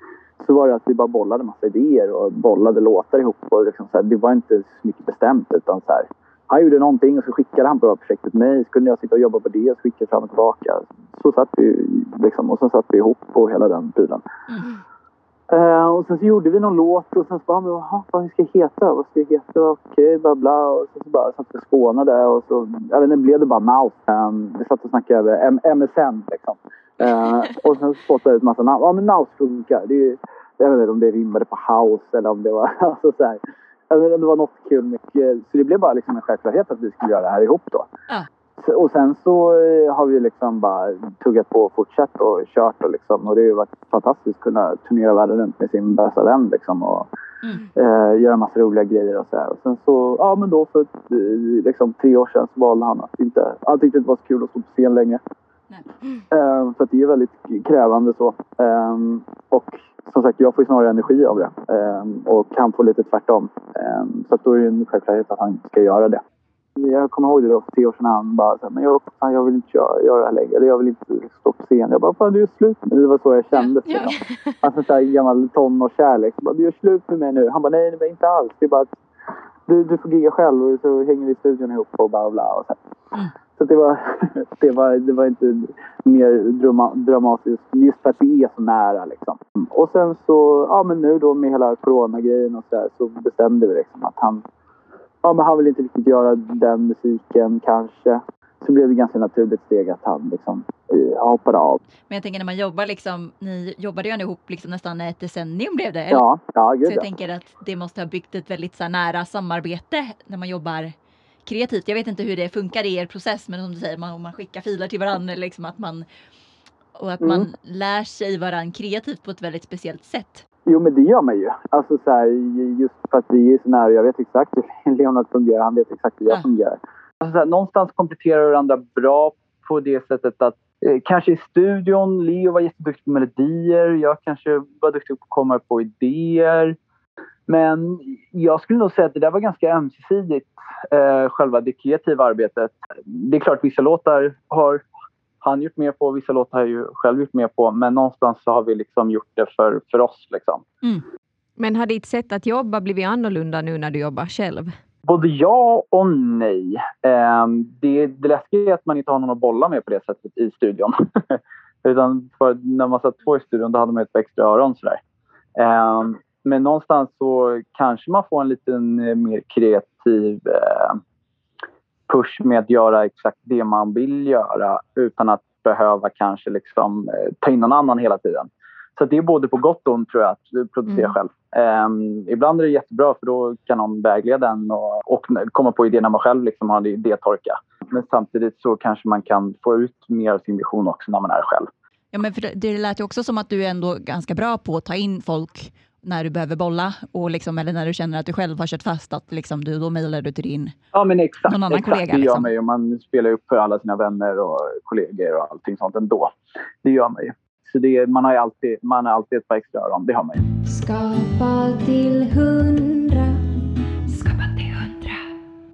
Speaker 1: så var det att vi bara bollade massa idéer och bollade låtar ihop. Och liksom så här, det var inte så mycket bestämt utan så här, han gjorde någonting och så skickade han på det här projektet till mig. Så kunde jag sitta och jobba på det och skicka fram och tillbaka. Så satt vi liksom, och så satt vi ihop på hela den bilen.
Speaker 2: Mm.
Speaker 1: Eh, och sen så gjorde vi någon låt och sen så bara, men, jaha, vad ska jag heta? Vad ska jag heta? Okej, bla bla. Och sen så bara satt vi och skånade och så, jag vet inte, blev det bara Naus. Um, vi satt och snackade över M- MSN liksom. Eh, och sen spottade ut massa namn. Ja men Naus funkar. Det är, ju- jag vet inte om det rimmade på house eller om det var, alltså så här. Det var något kul mycket. Så det blev bara liksom en självklarhet att vi skulle göra det här ihop då.
Speaker 2: Ja.
Speaker 1: Och sen så eh, har vi liksom bara tuggat på och fortsatt och kört och liksom. Och det har ju varit fantastiskt att kunna turnera världen runt med sin bästa vän liksom. Och
Speaker 2: Mm.
Speaker 1: eh, göra massa roliga grejer och så här. Och sen så, ja men då för eh, liksom, tre år sedan så valde han att inte, han tyckte det inte var så kul att stå på scen längre.
Speaker 2: Nej.
Speaker 1: Eh, för att det är ju väldigt krävande så. Eh, och som sagt, jag får ju snarare energi av det. Eh, och han får lite tvärtom. Eh, så att då är det en självklarhet att han ska göra det. Jag kommer ihåg det då för tre år sedan han bara så här, men jag, fan, jag vill inte göra, göra det här längre. Eller jag vill inte stå på scen. Jag bara, fan du är slut. Men det var så jag kände.
Speaker 2: Ja, ja.
Speaker 1: Alltså så här gammal tonårskärlek. Så bara, Du gör slut med mig nu. Han bara, nej var inte alls. Det är bara att du, du får gigga själv och så hänger vi i studion ihop och bla bla. Och så här.
Speaker 2: Mm.
Speaker 1: så det, var, det, var, det var inte mer drama, dramatiskt just för att vi är så nära liksom. Och sen så, ja men nu då med hela coronagrejen och så där så bestämde vi liksom att han, ja men han vill inte riktigt göra den musiken kanske. Så blev det ganska naturligt steg att han liksom eh, hoppade av.
Speaker 2: Men jag tänker när man jobbar liksom, ni jobbade ju ändå ihop liksom nästan ett decennium blev det. eller?
Speaker 1: Ja, ja gud
Speaker 2: Så jag
Speaker 1: ja.
Speaker 2: tänker att det måste ha byggt ett väldigt så nära samarbete när man jobbar kreativt. Jag vet inte hur det funkar i er process, men som du säger, man, man skickar filer till varandra, liksom att man och att
Speaker 1: Mm.
Speaker 2: man lär sig varandra kreativt på ett väldigt speciellt sätt.
Speaker 1: Jo, men det gör man ju. Alltså så här, just för att vi är så nära. Jag vet exakt hur Leonard fungerar. Han vet exakt hur jag
Speaker 2: Ja.
Speaker 1: fungerar. Alltså så här, någonstans kompletterar varandra bra på det sättet att eh, kanske i studion, Leo var jätteduktig på melodier. Jag kanske var duktig på att komma på idéer. Men jag skulle nog säga att det där var ganska ömsesidigt, eh, själva det kreativa arbetet. Det är klart, vissa låtar har han gjort mer på, vissa låtar har jag ju själv gjort mer på. Men någonstans så har vi liksom gjort det för, för oss. Liksom.
Speaker 3: Men har ditt sätt att jobba blivit annorlunda nu när du jobbar själv?
Speaker 1: Både ja och nej. Ehm, det, det läskiga är att man inte har någon att bolla med på det sättet i studion. Utan för när man satt två i studion då hade man ett extra öron sådär. Ehm, men någonstans så kanske man får en liten eh, mer kreativ eh, push med att göra exakt det man vill göra utan att behöva kanske liksom eh, ta in någon annan hela tiden. Så det är både på gott och ont tror jag att producera
Speaker 2: Mm.
Speaker 1: själv. Ehm, ibland är det jättebra för då kan någon vägleda en och, och komma på idéer när man själv liksom har idétorka. Men samtidigt så kanske man kan få ut mer av sin vision också när man är själv.
Speaker 2: Ja, men det lät ju också som att du är ändå ganska bra på att ta in folk när du behöver bolla och liksom, eller när du känner att du själv har kört fast att liksom, du, då mejlar du till din...
Speaker 1: Ja men exakt.
Speaker 2: Någon annan
Speaker 1: exakt.
Speaker 2: kollega,
Speaker 1: det gör
Speaker 2: liksom.
Speaker 1: man ju. Man spelar upp för alla sina vänner och kollegor och allting sånt ändå. Det gör man ju. Så det, är- man har alltid, man har alltid ett par extra öron, det har man ju.
Speaker 4: Skapa till hundra. Skapa till hundra.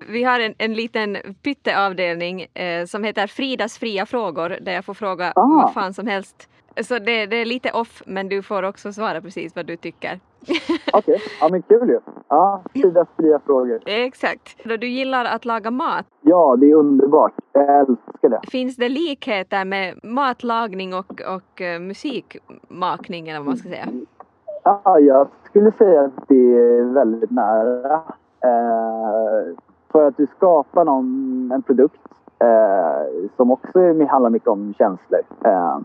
Speaker 3: Vi har en, en liten pytteavdelning eh, som heter Fridas fria frågor där jag får fråga
Speaker 1: Ah.
Speaker 3: vad fan som helst. Så det, det är lite off men du får också svara precis vad du tycker.
Speaker 1: Okej, ja men kul ju. Ja, Fridas fria frågor.
Speaker 3: Exakt. Du gillar att laga mat,
Speaker 1: Ja, det är underbart. Jag älskar det.
Speaker 3: finns det likheter med matlagning och, och eh, musikmakning eller vad man ska säga?
Speaker 1: Ja, jag skulle säga att det är väldigt nära. Eh, för att du skapar någon, en produkt eh, som också handlar mycket om känslor. Eh,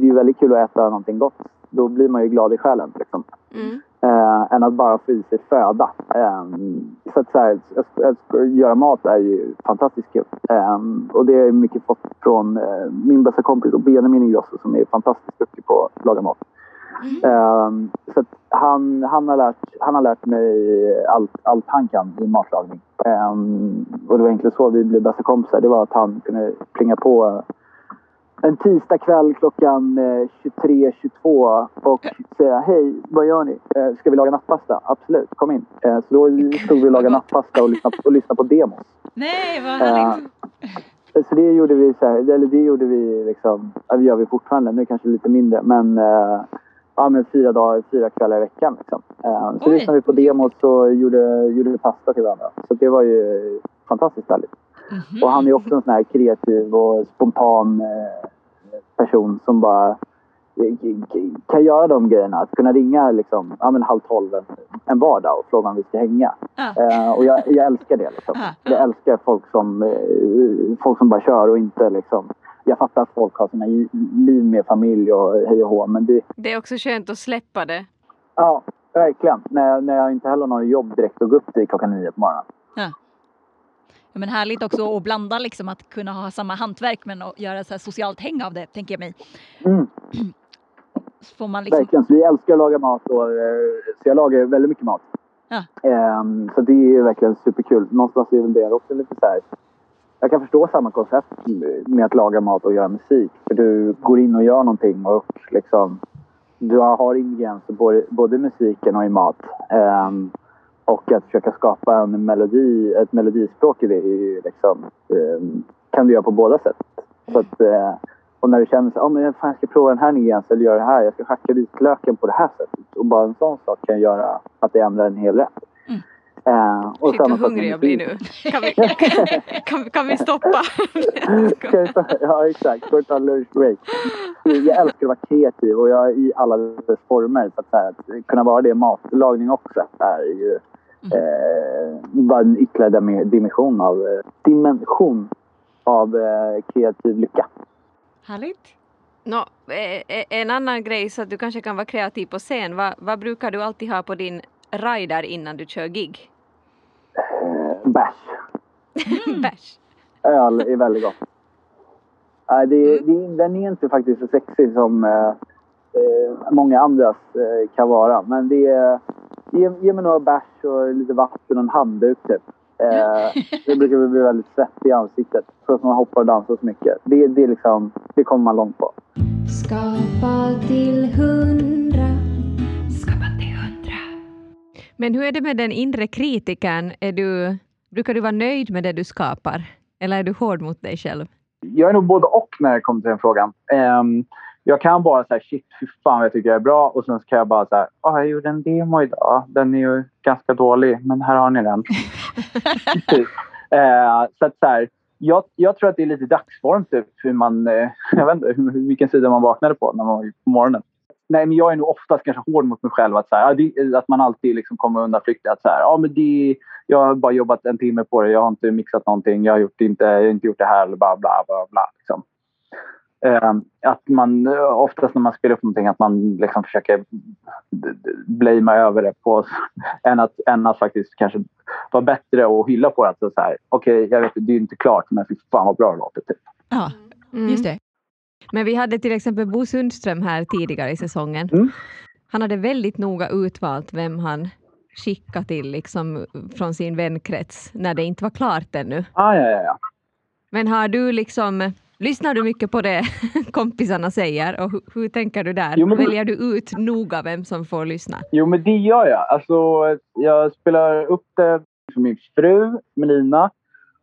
Speaker 1: det, är ju väldigt kul att äta någonting gott. Då blir man ju glad i själen. Liksom.
Speaker 3: Mm.
Speaker 1: eh, än att bara få i sig föda. Eh, så att, så här, att, att göra mat är ju fantastiskt kul. Eh, och det har jag mycket fått från eh, min bästa kompis och Benjamin Ingrosso som är fantastiskt duktig på att laga mat. Eh, så att han, han, har lärt, han har lärt mig allt, allt han kan i matlagning. Eh, och det var egentligen så vi blev bästa kompisar. Det var att han kunde plinga på en tisdag kväll klockan eh, 23.22 och säga hej, vad gör ni? Eh, ska vi laga nattpasta? Absolut, kom in. Eh, så då stod vi och lagade nattpasta och lyssnade, och lyssnade på demos.
Speaker 2: Nej, vad
Speaker 1: Eh,
Speaker 2: härligt!
Speaker 1: så det gjorde vi så här, eller det gjorde vi liksom, det gör vi fortfarande, nu kanske lite mindre men eh, Ja men fyra dagar, fyra kvällar i veckan liksom. Eh, så
Speaker 2: Oj.
Speaker 1: lyssnade vi på demos och gjorde, gjorde vi pasta till varandra. Så det var ju fantastiskt härligt.
Speaker 2: Mhm.
Speaker 1: Och han är också en sån här kreativ och spontan eh, person som bara eh, kan göra de grejerna. Att kunna ringa liksom, ja, men halv tolv en, en vardag och fråga om vi ska hänga.
Speaker 2: Ja.
Speaker 1: Eh, och jag, jag älskar det. Liksom.
Speaker 2: Ja.
Speaker 1: Jag älskar folk som, eh, folk som bara kör och inte liksom... Jag fattar att folk har sina liv med familj och hej och hå, men det,
Speaker 3: Det är också skönt att släppa det.
Speaker 1: ja, verkligen. När när jag inte heller har något jobb direkt och gå upp till klockan nio på morgonen.
Speaker 2: Ja, men härligt också att blanda liksom att kunna ha samma hantverk men att göra så här socialt häng av det, tänker jag mig.
Speaker 1: Mm.
Speaker 2: Så får man liksom...
Speaker 1: Verkligen. Så vi älskar att laga mat och eh, så jag lagar väldigt mycket mat.
Speaker 2: Ja.
Speaker 1: Ehm, så det är ju verkligen superkul. Någonstans är väl det också lite så här. Jag kan förstå samma koncept med att laga mat och göra musik. För du går in och gör någonting och liksom du har ingredienser både, både i musiken och i mat. Ehm, och att försöka skapa en melodi, ett melodispråk i det är ju liksom, ehm, kan du göra på båda sätt. Så att, eh, och när du känner att oh, jag ska prova den här ingrediensen eller göra det här. Jag ska hacka vitlöken på det här sättet. Och bara en sån sak kan göra att det ändrar en hel rätt.
Speaker 2: Mm.
Speaker 1: Eh, och
Speaker 3: Shit vad hungrig jag blir nu. Kan vi, kan, kan vi stoppa?
Speaker 1: Ja exakt, ska vi ta en lunchbreak? Jag älskar att vara kreativ och jag i alla dess former. Så att, så här, att kunna vara det i matlagning också är ju eh, bara en ytterligare dim- dimension av, eh, dimension av eh, kreativ lycka.
Speaker 2: Härligt!
Speaker 3: Nå, eh, eh, en annan grej så att du kanske kan vara kreativ på scen. Vad, vad brukar du alltid ha på din rider innan du kör gig?
Speaker 1: Eh, bärs.
Speaker 3: Bärs.
Speaker 1: Öl är väldigt gott. Nej, det, det, den är inte faktiskt så sexig som eh, många andras eh, kan vara. Men det är... Ge, ge mig några bärs och lite vatten och en handduk typ. Eh, det brukar bli väldigt svettig i ansiktet. För att man hoppar och dansar så mycket. Det, det, är liksom, det kommer man långt på.
Speaker 4: Skapa till hundra. Skapa till hundra.
Speaker 3: Men hur är det med den inre kritikern? Är du, brukar du vara nöjd med det du skapar? Eller är du hård mot dig själv?
Speaker 1: Jag är nog både och när det kommer till den frågan. Ehm, jag kan bara säga shit, fy fan vad jag tycker det är bra. Och sen så kan jag bara säga, ah, jag gjorde en demo idag. Den är ju ganska dålig, men här har ni den. Typ. eh, så att så här, jag, jag tror att det är lite dagsform typ, hur man, eh, jag vet inte hur, vilken sida man vaknade på när man var på morgonen. Nej, men jag är nog oftast kanske hård mot mig själv. Att, så här, att man alltid liksom kommer undan flyktigt. Att så här, ja, men det, jag har bara jobbat en timme på det. Jag har inte mixat någonting. Jag har, gjort, inte, jag har inte gjort det här. Eller bla, bla, bla, bla liksom. Eh, att man oftast när man spelar upp någonting att man liksom försöker blamea över det på än att, än att faktiskt kanske vara bättre och hylla på det. Alltså så här, Okej, jag vet det är inte klart men fy fan vad bra det låter. Typ.
Speaker 2: Ja,
Speaker 3: Mm.
Speaker 2: just det.
Speaker 3: Men vi hade till exempel Bo Sundström här tidigare i säsongen.
Speaker 1: Mm.
Speaker 3: Han hade väldigt noga utvalt vem han skickade till liksom, från sin vänkrets när det inte var klart ännu.
Speaker 1: Ah, ja, ja, ja.
Speaker 3: Men har du liksom, lyssnar du mycket på det kompisarna säger och hur, hur tänker du där?
Speaker 1: Jo, men-
Speaker 3: Väljer du ut noga vem som får lyssna?
Speaker 1: Jo, men det gör jag. Alltså, jag spelar upp det för min fru, Melina.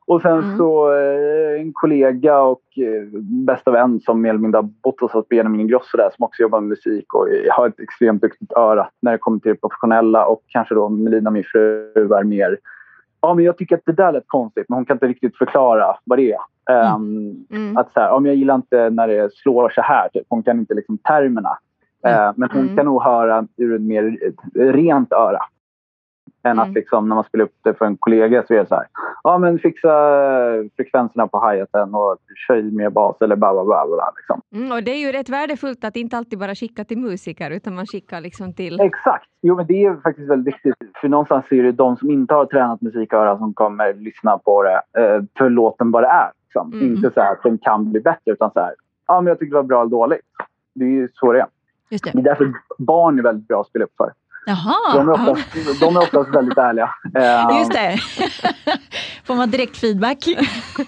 Speaker 1: Och sen
Speaker 3: Mm.
Speaker 1: så eh, en kollega och eh, bästa vän som mer eller mindre har bott hos oss, Benjamin Ingrosso där, som också jobbar med musik och har ett extremt duktigt öra när det kommer till det professionella. Och kanske då Melina, min fru, är mer... Ja, men jag tycker att det där lät konstigt, men hon kan inte riktigt förklara vad det är. Ehm,
Speaker 3: Mm.
Speaker 1: att så här, om jag gillar inte när det slår så här. Typ. Hon kan inte liksom termerna. Eh, men hon
Speaker 3: Mm.
Speaker 1: kan nog höra ur ett mer rent öra. Än
Speaker 3: Mm.
Speaker 1: att liksom, när man spelar upp det för en kollega så är det så här. Ja men fixa frekvenserna på hi-haten och kör i mer bas eller bla bla bla. bla liksom.
Speaker 3: Mm, och det är ju rätt värdefullt att inte alltid bara skicka till musiker utan man skickar liksom till...
Speaker 1: Exakt. Jo men det är faktiskt väldigt viktigt. För någonstans är det de som inte har tränat musiköra som kommer lyssna på det eh, för låten vad det är. Liksom.
Speaker 3: Mm.
Speaker 1: Inte så här att den kan bli bättre utan så här. Ja men jag tyckte det var bra eller dåligt. Det är ju så det är.
Speaker 2: Just det.
Speaker 1: Det är därför barn är väldigt bra att spela upp för.
Speaker 2: Jaha,
Speaker 1: De är oftast, de är oftast väldigt ärliga.
Speaker 2: Just det. Får man direkt feedback?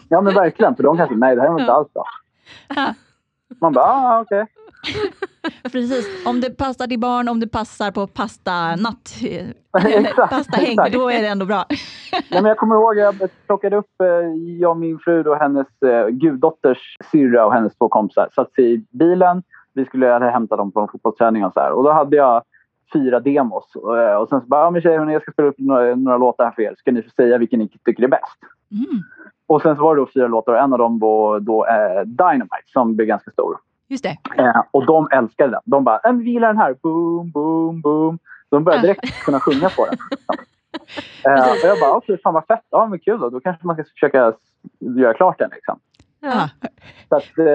Speaker 1: Ja men verkligen, för de kanske nej det här var inte alls bra. Man bara, ah, okej.
Speaker 2: Precis, om det passar till barn, om det passar på pasta-natt, pasta-häng, då är det ändå bra.
Speaker 1: Nej, men jag kommer ihåg, jag plockade upp, eh, jag och min fru och hennes eh, guddotters syrra och hennes två kompisar. Satt i bilen, vi skulle hämta dem på en fotbollsträning och så här. Och då hade jag fyra demos. Och, eh, och sen så bara, ja men tjejer, jag ska spela upp några, några låtar här för er. Ska ni få säga vilken ni tycker är bäst?
Speaker 2: Mm,
Speaker 1: Och sen så var det då fyra låtar och en av dem var då eh, Dynamite som blev ganska stor.
Speaker 2: just det.
Speaker 1: Eh, och de älskade den. De bara, "Äh, vi gillar den här. Boom, boom, boom. De började direkt kunna sjunga på den. Eh, och jag bara, okej, fan vad fett. Ja, men kul då. Då kanske man ska försöka göra klart den. Liksom.
Speaker 2: Ja.
Speaker 1: Så att, eh,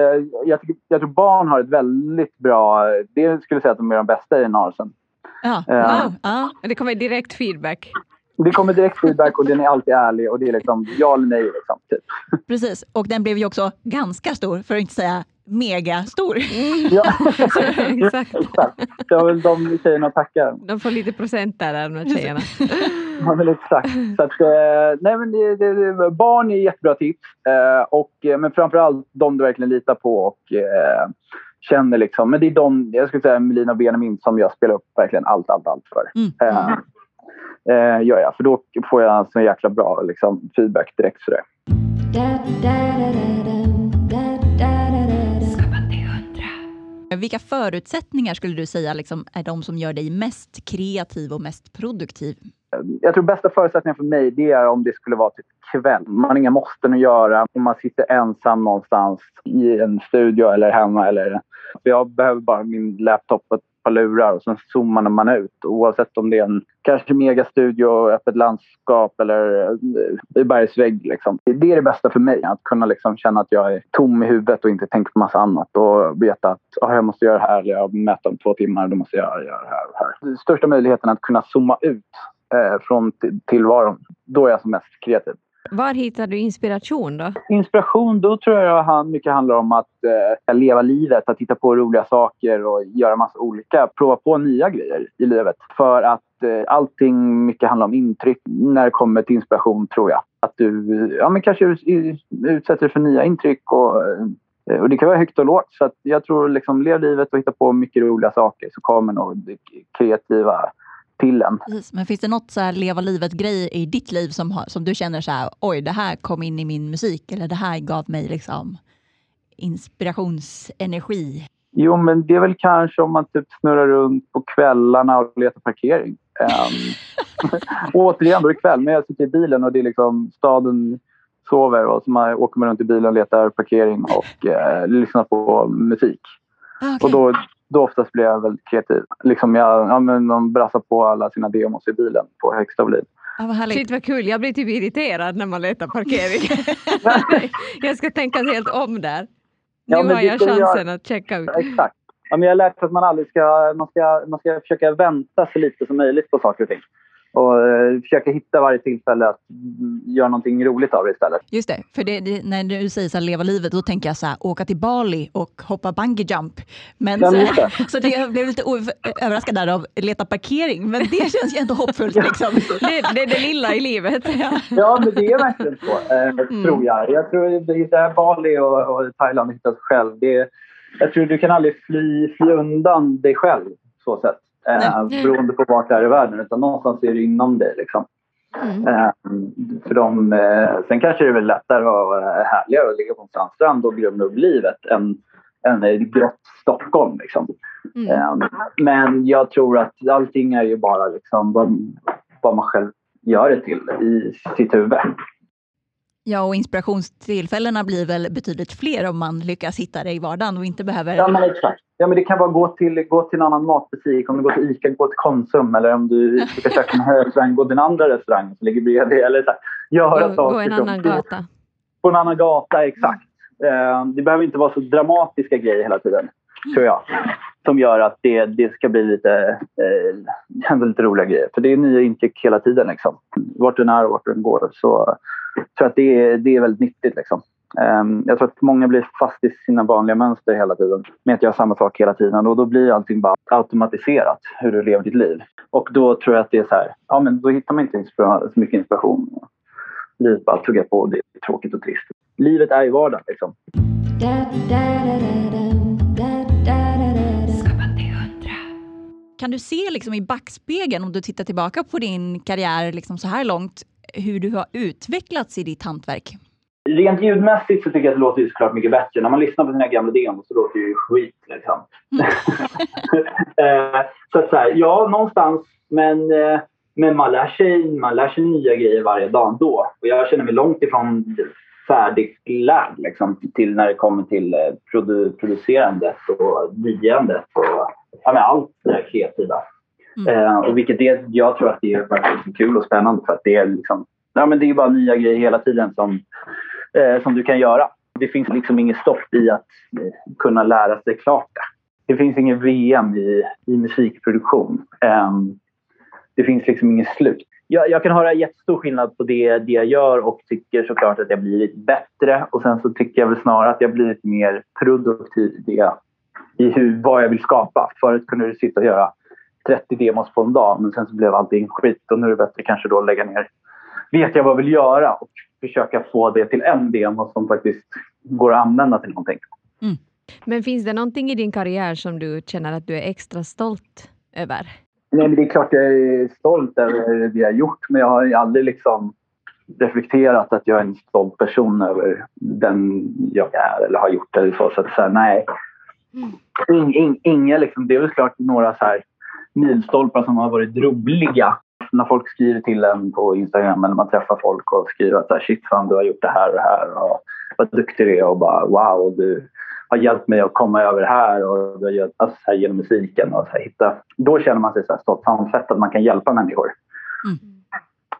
Speaker 1: jag, tycker, jag tror barn har ett väldigt bra... Det skulle jag säga att de är de bästa i Narsen.
Speaker 2: Ja.
Speaker 1: Ja.
Speaker 2: Wow. Ja.
Speaker 3: Det kommer direkt feedback.
Speaker 1: Det kommer direkt feedback och den är alltid ärlig och det är liksom ja eller nej. Liksom, typ.
Speaker 2: Precis, och den blev ju också ganska stor, för att inte säga megastor.
Speaker 1: Ja,
Speaker 3: Exakt.
Speaker 1: exakt. Det var väl de tjejerna att tacka.
Speaker 3: De får lite procent där, de här tjejerna.
Speaker 1: Ja, men exakt. Så att, eh, nej, men det, det, det, barn är jättebra tips. Eh, och, eh, men framförallt de du verkligen litar på och eh, känner. Liksom. Men det är de, jag skulle säga Melina och Benjamin som jag spelar upp verkligen allt, allt, allt för.
Speaker 2: Mm.
Speaker 1: Eh, eh, gör jag. För då får jag så jäkla bra liksom, feedback direkt. Sådär.
Speaker 4: Dum.
Speaker 2: Vilka förutsättningar skulle du säga liksom, är de som gör dig mest kreativ och mest produktiv?
Speaker 1: Jag tror bästa förutsättningen för mig det är om det skulle vara typ kväll. Man har inga måsten att göra. Om man sitter ensam någonstans i en studio eller hemma. Eller, jag behöver bara min laptop och ett par lurar och sen zoomar man ut. Oavsett om det är en kanske megastudio, öppet landskap eller eh, i bergsvägg. Liksom. Det är det bästa för mig. Att kunna liksom känna att jag är tom i huvudet och inte tänker på massa annat. Och veta att oh, jag måste göra det här. Eller jag har om två timmar. Då måste jag göra det här och det här. Största möjligheten att kunna zooma ut eh, från tillvaron. Då är jag som mest kreativ.
Speaker 3: Var hittar du inspiration då?
Speaker 1: Inspiration, då tror jag mycket handlar om att eh, leva livet, att hitta på roliga saker och göra massa olika, prova på nya grejer i livet. För att eh, allting mycket handlar om intryck när det kommer till inspiration tror jag. Att du ja, men kanske ut- utsätter dig för nya intryck och, eh, och det kan vara högt och lågt. Så jag tror liksom lev livet och hitta på mycket roliga saker så kommer nog det kreativa till en.
Speaker 2: Precis. Men finns det något så här leva livet-grej i ditt liv som, har, som du känner så här, oj, det här kom in i min musik eller det här gav mig liksom inspirationsenergi?
Speaker 1: Jo, men det är väl kanske om man typ snurrar runt på kvällarna och letar parkering. Um, återigen, då är det kväll, men jag sitter i bilen och det är liksom staden sover och så man åker man runt i bilen och letar parkering och eh, lyssnar på musik.
Speaker 2: Ah, okej.
Speaker 1: Och då, då oftast blir jag väldigt kreativ. Liksom jag, ja, men man brassar på alla sina demos i bilen på högsta volym.
Speaker 2: ah, vad härligt.
Speaker 3: Shit vad kul, jag blir typ irriterad när man letar parkering. jag ska tänka helt om där.
Speaker 1: Ja,
Speaker 3: nu
Speaker 1: men
Speaker 3: har jag chansen att checka ut.
Speaker 1: Exakt. Ja, men jag har lärt mig att man aldrig ska, man ska, man ska försöka vänta så lite som möjligt på saker och ting. Och eh, försöka hitta varje tillfälle att mm, göra någonting roligt av det istället.
Speaker 2: Just det, för det, det, när du säger så här, leva livet, då tänker jag så här, åka till Bali och hoppa bungee jump. Men
Speaker 1: Ja,
Speaker 2: så,
Speaker 1: just det.
Speaker 2: så det, jag blev lite överraskad där av leta parkering, men det känns ju ändå hoppfullt. Liksom.
Speaker 3: Det, det är det lilla i livet. Ja.
Speaker 1: Ja, men det är verkligen så, eh, tror jag. Jag tror att hitta Bali och, och Thailand hittar sig själv. Det, jag tror du kan aldrig fly, fly undan dig själv, så sätt. Eh, beroende på vart du är i världen. Utan någonstans är det inom dig. Liksom.
Speaker 3: Mm.
Speaker 1: Eh, för de, eh, sen kanske det är väl lättare och härligare att ligga på en sandstrand och grumla upp livet än, än i grått Stockholm. Liksom.
Speaker 3: Mm.
Speaker 1: Eh, men jag tror att allting är ju bara liksom vad, vad man själv gör det till i sitt huvud.
Speaker 2: Ja, och inspirationstillfällena blir väl betydligt fler om man lyckas hitta det i vardagen och inte behöver...
Speaker 1: Ja, men exakt. Ja, men det kan vara gå till, gå till en annan matbutik. Om du går till Ica, gå till Konsum. Eller om du ska käka en restaurang, gå till en andra restaurang som ligger bredvid. Eller så här, göra
Speaker 3: Gå,
Speaker 1: saker
Speaker 3: gå en
Speaker 1: som-
Speaker 3: annan gata.
Speaker 1: På en annan gata, exakt. Eh, det behöver inte vara så dramatiska grejer hela tiden, tror jag. Som gör att det, det ska bli lite, ändå lite roliga grejer. För det är nya intryck hela tiden. Liksom. Vart den är och vart den går. Så tror att det, är- det är väldigt nyttigt. Liksom. Ehm, jag tror att många blir fast i sina vanliga mönster hela tiden. Med att göra samma sak hela tiden. Och då blir allting bara automatiserat, hur du lever ditt liv. Och då tror jag att det är så här, ja men då hittar man inte så mycket inspiration. Livet bara tuggar på och det är tråkigt och trist. Livet är ju vardag liksom.
Speaker 2: Kan du se liksom i backspegeln, om du tittar tillbaka på din karriär liksom så här långt, hur du har utvecklats i ditt hantverk?
Speaker 1: Rent ljudmässigt så tycker jag att det låter såklart mycket bättre. När man lyssnar på sina gamla demos så låter det ju skit liksom. Eh, så att så här, ja, någonstans. Men, eh, men man, lär sig, man lär sig nya grejer varje dag ändå. Och jag känner mig långt ifrån färdiglärd liksom, till när det kommer till eh, produ producerandet och nyandet och ja, allt det där kreativa. Mm. Eh, och vilket det, jag tror att det är verkligen liksom kul och spännande för att det är liksom, ja men det är bara nya grejer hela tiden som, eh, som du kan göra. Det finns liksom inget stopp i att eh, kunna lära sig klart det. Det finns ingen VM i, i musikproduktion. Ehm, det finns liksom inget slut. Jag, jag kan höra jättestor skillnad på det, det jag gör och tycker såklart att jag blir lite bättre. Och sen så tycker jag väl snarare att jag blir lite mer produktiv i det. I hur, vad jag vill skapa. Förut kunde du sitta och göra 30 demos på en dag men sen så blev allting skit och nu är det bättre kanske då att lägga ner. Vet jag vad jag vill göra och försöka få det till en demo som faktiskt går att använda till någonting.
Speaker 3: Men finns det någonting i din karriär som du känner att du är extra stolt över?
Speaker 1: Nej, men det är klart jag är stolt över det jag har gjort men jag har ju aldrig liksom reflekterat att jag är en stolt person över den jag är eller har gjort eller så. Så att säga, nej. In, in, inga liksom, det är väl klart några så här milstolpar som har varit roliga. När folk skriver till en på Instagram eller man träffar folk och skriver att shit fan du har gjort det här och det här och vad duktig du är och bara wow du har hjälpt mig att komma över det här och du har hjälpt, så här, genom musiken och så här, hitta. Då känner man sig så här stolt. Fan fett att man kan hjälpa människor.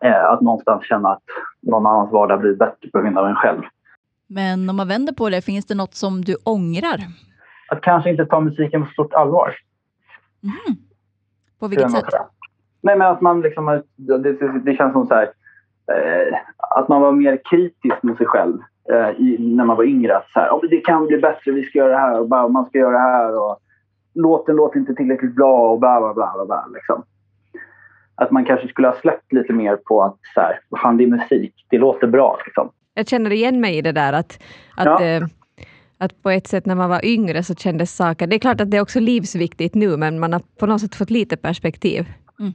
Speaker 1: Eh, att någonstans känna att någon annans vardag blir bättre på grund av en själv.
Speaker 2: Men om man vänder på det, finns det något som du ångrar?
Speaker 1: Att kanske inte ta musiken på stort allvar.
Speaker 2: Mhm. På vilket sätt?
Speaker 1: Nej men att man liksom, det, det, känns som så här, eh, att man var mer kritisk mot sig själv eh, i, när man var yngre. Att så här, "Ja, men det kan bli bättre, vi ska göra det här och bara, man ska göra det här och låten låter inte tillräckligt bra och bla bla bla. bla, bla liksom. Att man kanske skulle ha släppt lite mer på att så här, fan det är musik, det låter bra liksom.
Speaker 3: Jag känner igen mig i det där att, att,
Speaker 1: Ja.
Speaker 3: eh, att på ett sätt när man var yngre så kändes saker... Det är klart att det är också livsviktigt nu men man har på något sätt fått lite perspektiv
Speaker 2: Mm.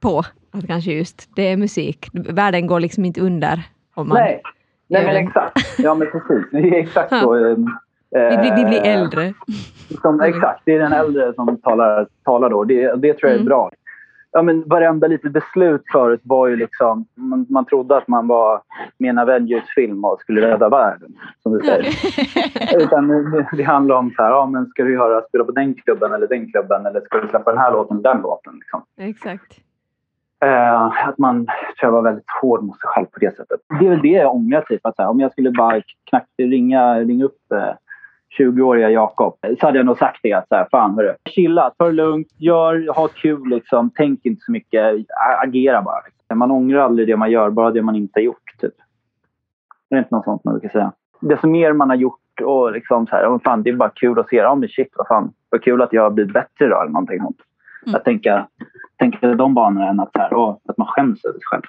Speaker 3: på att kanske just det är musik. Världen går liksom inte under om man...
Speaker 1: Nej, Nej men
Speaker 3: en-
Speaker 1: exakt. Ja men precis. Det är exakt
Speaker 3: Ja.
Speaker 1: så. eh,
Speaker 3: Vi blir, vi blir
Speaker 1: Eh,
Speaker 3: äldre.
Speaker 1: Som, exakt, det är den äldre som talar, talar då. Det, det tror jag är
Speaker 3: Mm.
Speaker 1: bra. Ja, men varenda litet beslut förut var ju liksom... Man, man trodde att man var med en Avengers-film och skulle rädda världen, som du säger. Utan det, det handlar om så här, ja, men ska du göra, spela på den klubben eller den klubben eller ska du släppa den här låten eller den låten? Liksom.
Speaker 3: Exakt.
Speaker 1: Eh, att man tror jag var väldigt hård mot sig själv på det sättet. Det är väl det jag ångrar. Typ, att här, om jag skulle bara knacka, ringa, ringa upp eh, 20-åriga Jakob så hade jag nog sagt det. Att så här, fan hörru, chilla, ta det lugnt, gör, ha kul liksom. Tänk inte så mycket, agera bara. Man ångrar aldrig det man gör, bara det man inte har gjort. Typ. Det är inte något sånt man brukar säga. Desto mer man har gjort och liksom så här, oh, fan, det är bara kul att se. Ja men shit, vad fan, vad kul att jag har blivit bättre idag eller någonting sånt.
Speaker 2: Mm.
Speaker 1: Att tänka, tänka de banorna än att, så här, åh, att man skäms över sig själv.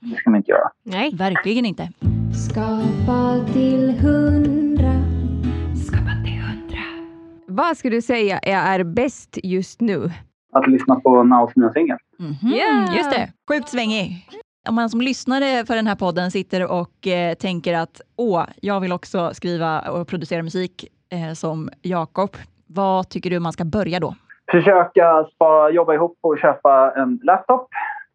Speaker 1: Det ska man inte göra.
Speaker 3: Nej.
Speaker 2: Verkligen inte.
Speaker 4: Skapa till hundra. Till.
Speaker 3: Vad skulle du säga är bäst just nu?
Speaker 1: Att lyssna på Naus nya singel.
Speaker 2: Mhm,
Speaker 3: Yeah.
Speaker 2: Just det, sjukt svängig. Om man som lyssnare för den här podden sitter och eh, tänker att åh, jag vill också skriva och producera musik eh, som Jakob. Vad tycker du man ska börja då?
Speaker 1: Försöka spara, jobba ihop och köpa en laptop.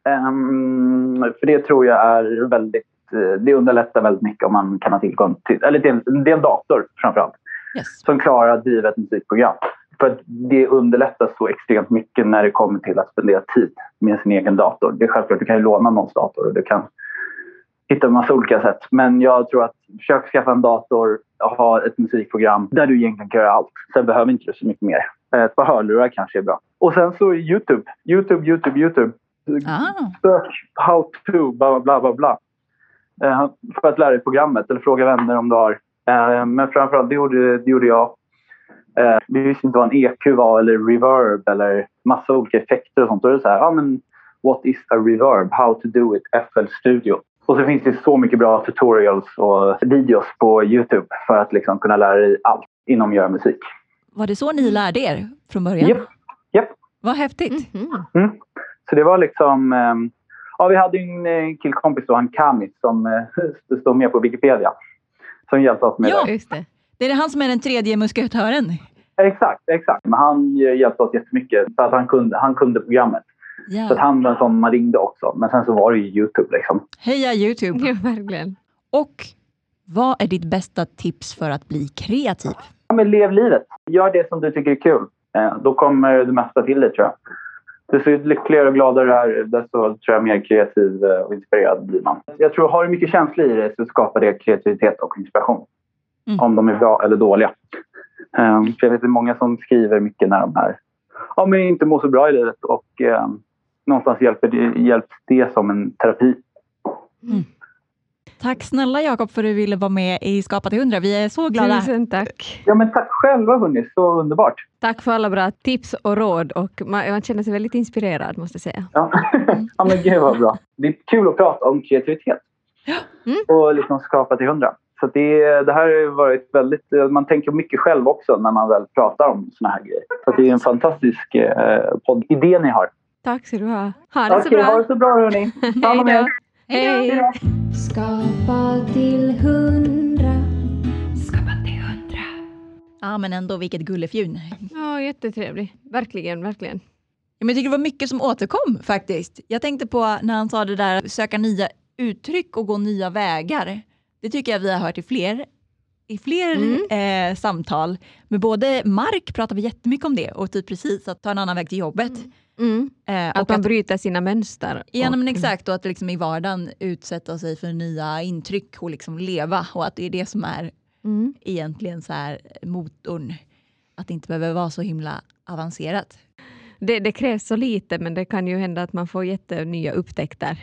Speaker 1: Ehm, för det tror jag är väldigt... eh, Det underlättar väldigt mycket om man kan ha tillgång till... Eller det är en, det är en dator framförallt.
Speaker 2: Yes.
Speaker 1: som klarar att driva ett musikprogram. För att det underlättar så extremt mycket när det kommer till att spendera tid med sin egen dator. Det är självklart, du kan ju låna någons dator och du kan hitta en massa olika sätt. Men jag tror att försök skaffa en dator och ha ett musikprogram där du egentligen kan göra allt. Sen behöver inte du så mycket mer. Eh, Ett par hörlurar kanske är bra. Och sen så Youtube. Youtube, Youtube, Youtube.
Speaker 2: Ah,
Speaker 1: Sök how to, bla bla bla bla. Eh, för att lära dig programmet eller fråga vänner om du har. Eh, men framförallt det gjorde, det gjorde jag. Eh, vi visste inte vad en EQ var eller reverb eller massa olika effekter och sånt. Då är det så här, ja men what is a reverb? How to do it? FL Studio. Och så finns det så mycket bra tutorials och videos på Youtube för att liksom kunna lära dig allt inom göra musik.
Speaker 2: var det så ni lärde er från början?
Speaker 1: Japp, japp.
Speaker 2: Vad häftigt.
Speaker 3: Mhm.
Speaker 1: Så det var liksom... ehm, ja, vi hade ju en eh, killkompis då, han Kami, som eh, står med på Wikipedia. Som hjälpte oss med
Speaker 2: Ja.
Speaker 1: det.
Speaker 3: Just det.
Speaker 2: Det är han som är den tredje muskötören.
Speaker 1: Exakt, exakt. Men han eh, hjälpte oss jättemycket för att han kunde, han kunde programmet. Så att han var en sån man ringde också. Men sen så var det ju Youtube liksom.
Speaker 2: Heja Youtube!
Speaker 3: Ja, verkligen.
Speaker 2: Och vad är ditt bästa tips för att bli kreativ?
Speaker 1: Ja, men lev livet. Gör det som du tycker är kul. Eh, då kommer det mesta till dig tror jag. Desto lyckligare och gladare du är, desto tror jag, mer kreativ eh, och inspirerad blir man. Jag tror, har du mycket känslor i dig så skapar det kreativitet och inspiration.
Speaker 2: Mm.
Speaker 1: Om de är bra eller dåliga. Um, för jag vet att det är många som skriver mycket när de är, ja, men inte mår så bra i livet. Och um, någonstans hjälper det, hjälps det som en terapi.
Speaker 2: Tack snälla Jakob för att du ville vara med i Skapa till 100. Vi är så glada.
Speaker 3: Tusen tack.
Speaker 1: Ja, men tack själva hörni, så underbart.
Speaker 3: Tack för alla bra tips och råd och man, man känner sig väldigt inspirerad måste jag säga.
Speaker 1: Ja, ja men gud vad bra. Det är kul att prata om kreativitet.
Speaker 3: Mm.
Speaker 1: Och liksom skapa till hundra. Så det, det här har varit väldigt... Man tänker mycket själv också när man väl pratar om såna här grejer. Så det är en fantastisk eh, poddidé ni har.
Speaker 3: Tack ska du ha. Ha det så
Speaker 1: Okej, ha
Speaker 3: bra.
Speaker 1: det så bra hörni. Ta hand om er.
Speaker 3: Hej.
Speaker 4: Skapa till hundra. Skapa till hundra.
Speaker 2: Ja men ändå vilket gullefjun.
Speaker 3: Ja, jättetrevlig. Verkligen, verkligen.
Speaker 2: Ja, men jag tycker det var mycket som återkom faktiskt. Jag tänkte på när han sa det där söka nya uttryck och gå nya vägar. Det tycker jag vi har hört i fler, i fler eh, samtal. Med både Mark pratar vi jättemycket om det och typ precis att ta en annan väg till jobbet.
Speaker 3: Mm.
Speaker 2: Eh,
Speaker 3: Att
Speaker 2: och
Speaker 3: man
Speaker 2: att,
Speaker 3: bryter sina mönster.
Speaker 2: ja, men exakt, och att liksom i vardagen utsätta sig för nya intryck och liksom leva och att det är det som är
Speaker 3: Mm.
Speaker 2: egentligen så här motorn. Att det inte behöver vara så himla avancerat.
Speaker 3: Det, det krävs så lite men det kan ju hända att man får jättenya upptäckter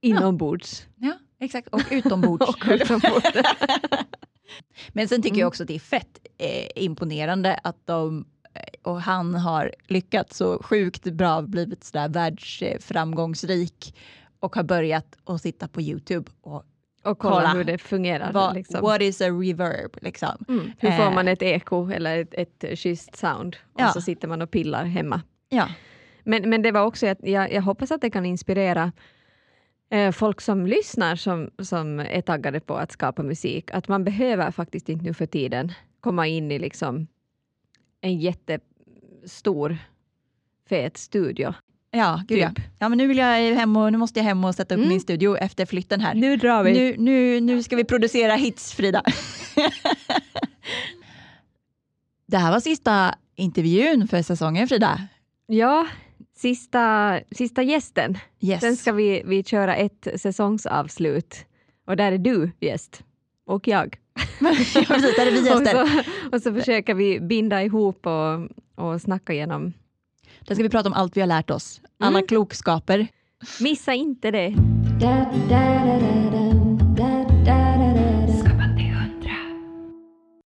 Speaker 3: inombords.
Speaker 2: Ja, exakt. Och utombords.
Speaker 3: Och utombords.
Speaker 2: Men sen tycker
Speaker 3: Mm.
Speaker 2: jag också att det är fett eh, imponerande att de eh, och han har lyckats så sjukt bra, blivit sådär världsframgångsrik och har börjat att sitta på Youtube och
Speaker 3: Och kolla,
Speaker 2: Kolla.
Speaker 3: hur det fungerar.
Speaker 2: vad,
Speaker 3: liksom.
Speaker 2: what is a reverb liksom.
Speaker 3: Mm. Hur
Speaker 2: Eh.
Speaker 3: får man ett eko eller ett, ett schysst sound? Och
Speaker 2: Ja.
Speaker 3: så sitter man och pillar hemma.
Speaker 2: Ja,
Speaker 3: Men, men det var också jag, jag hoppas att det kan inspirera eh, folk som lyssnar som, som är taggade på att skapa musik. Att man behöver faktiskt inte nu för tiden komma in i liksom en jättestor fet studio.
Speaker 2: Ja, gud ja.
Speaker 3: Typ.
Speaker 2: ja. men nu, vill jag hem och, nu måste jag hem och sätta upp
Speaker 3: Mm.
Speaker 2: min studio efter flytten här.
Speaker 3: Nu drar vi!
Speaker 2: Nu, nu, nu ska vi producera hits, Frida. det här var sista intervjun för säsongen, Frida.
Speaker 3: Ja, sista, sista gästen.
Speaker 2: Yes.
Speaker 3: Sen ska vi, vi köra ett säsongsavslut och där är du gäst och jag.
Speaker 2: ja, precis, där är vi
Speaker 3: Och
Speaker 2: gäster.
Speaker 3: så, och så försöker vi binda ihop och, och snacka igenom.
Speaker 2: Där ska vi prata om allt vi har lärt oss. Alla
Speaker 3: Mm.
Speaker 2: klokskaper.
Speaker 3: Missa inte det!
Speaker 4: da da da da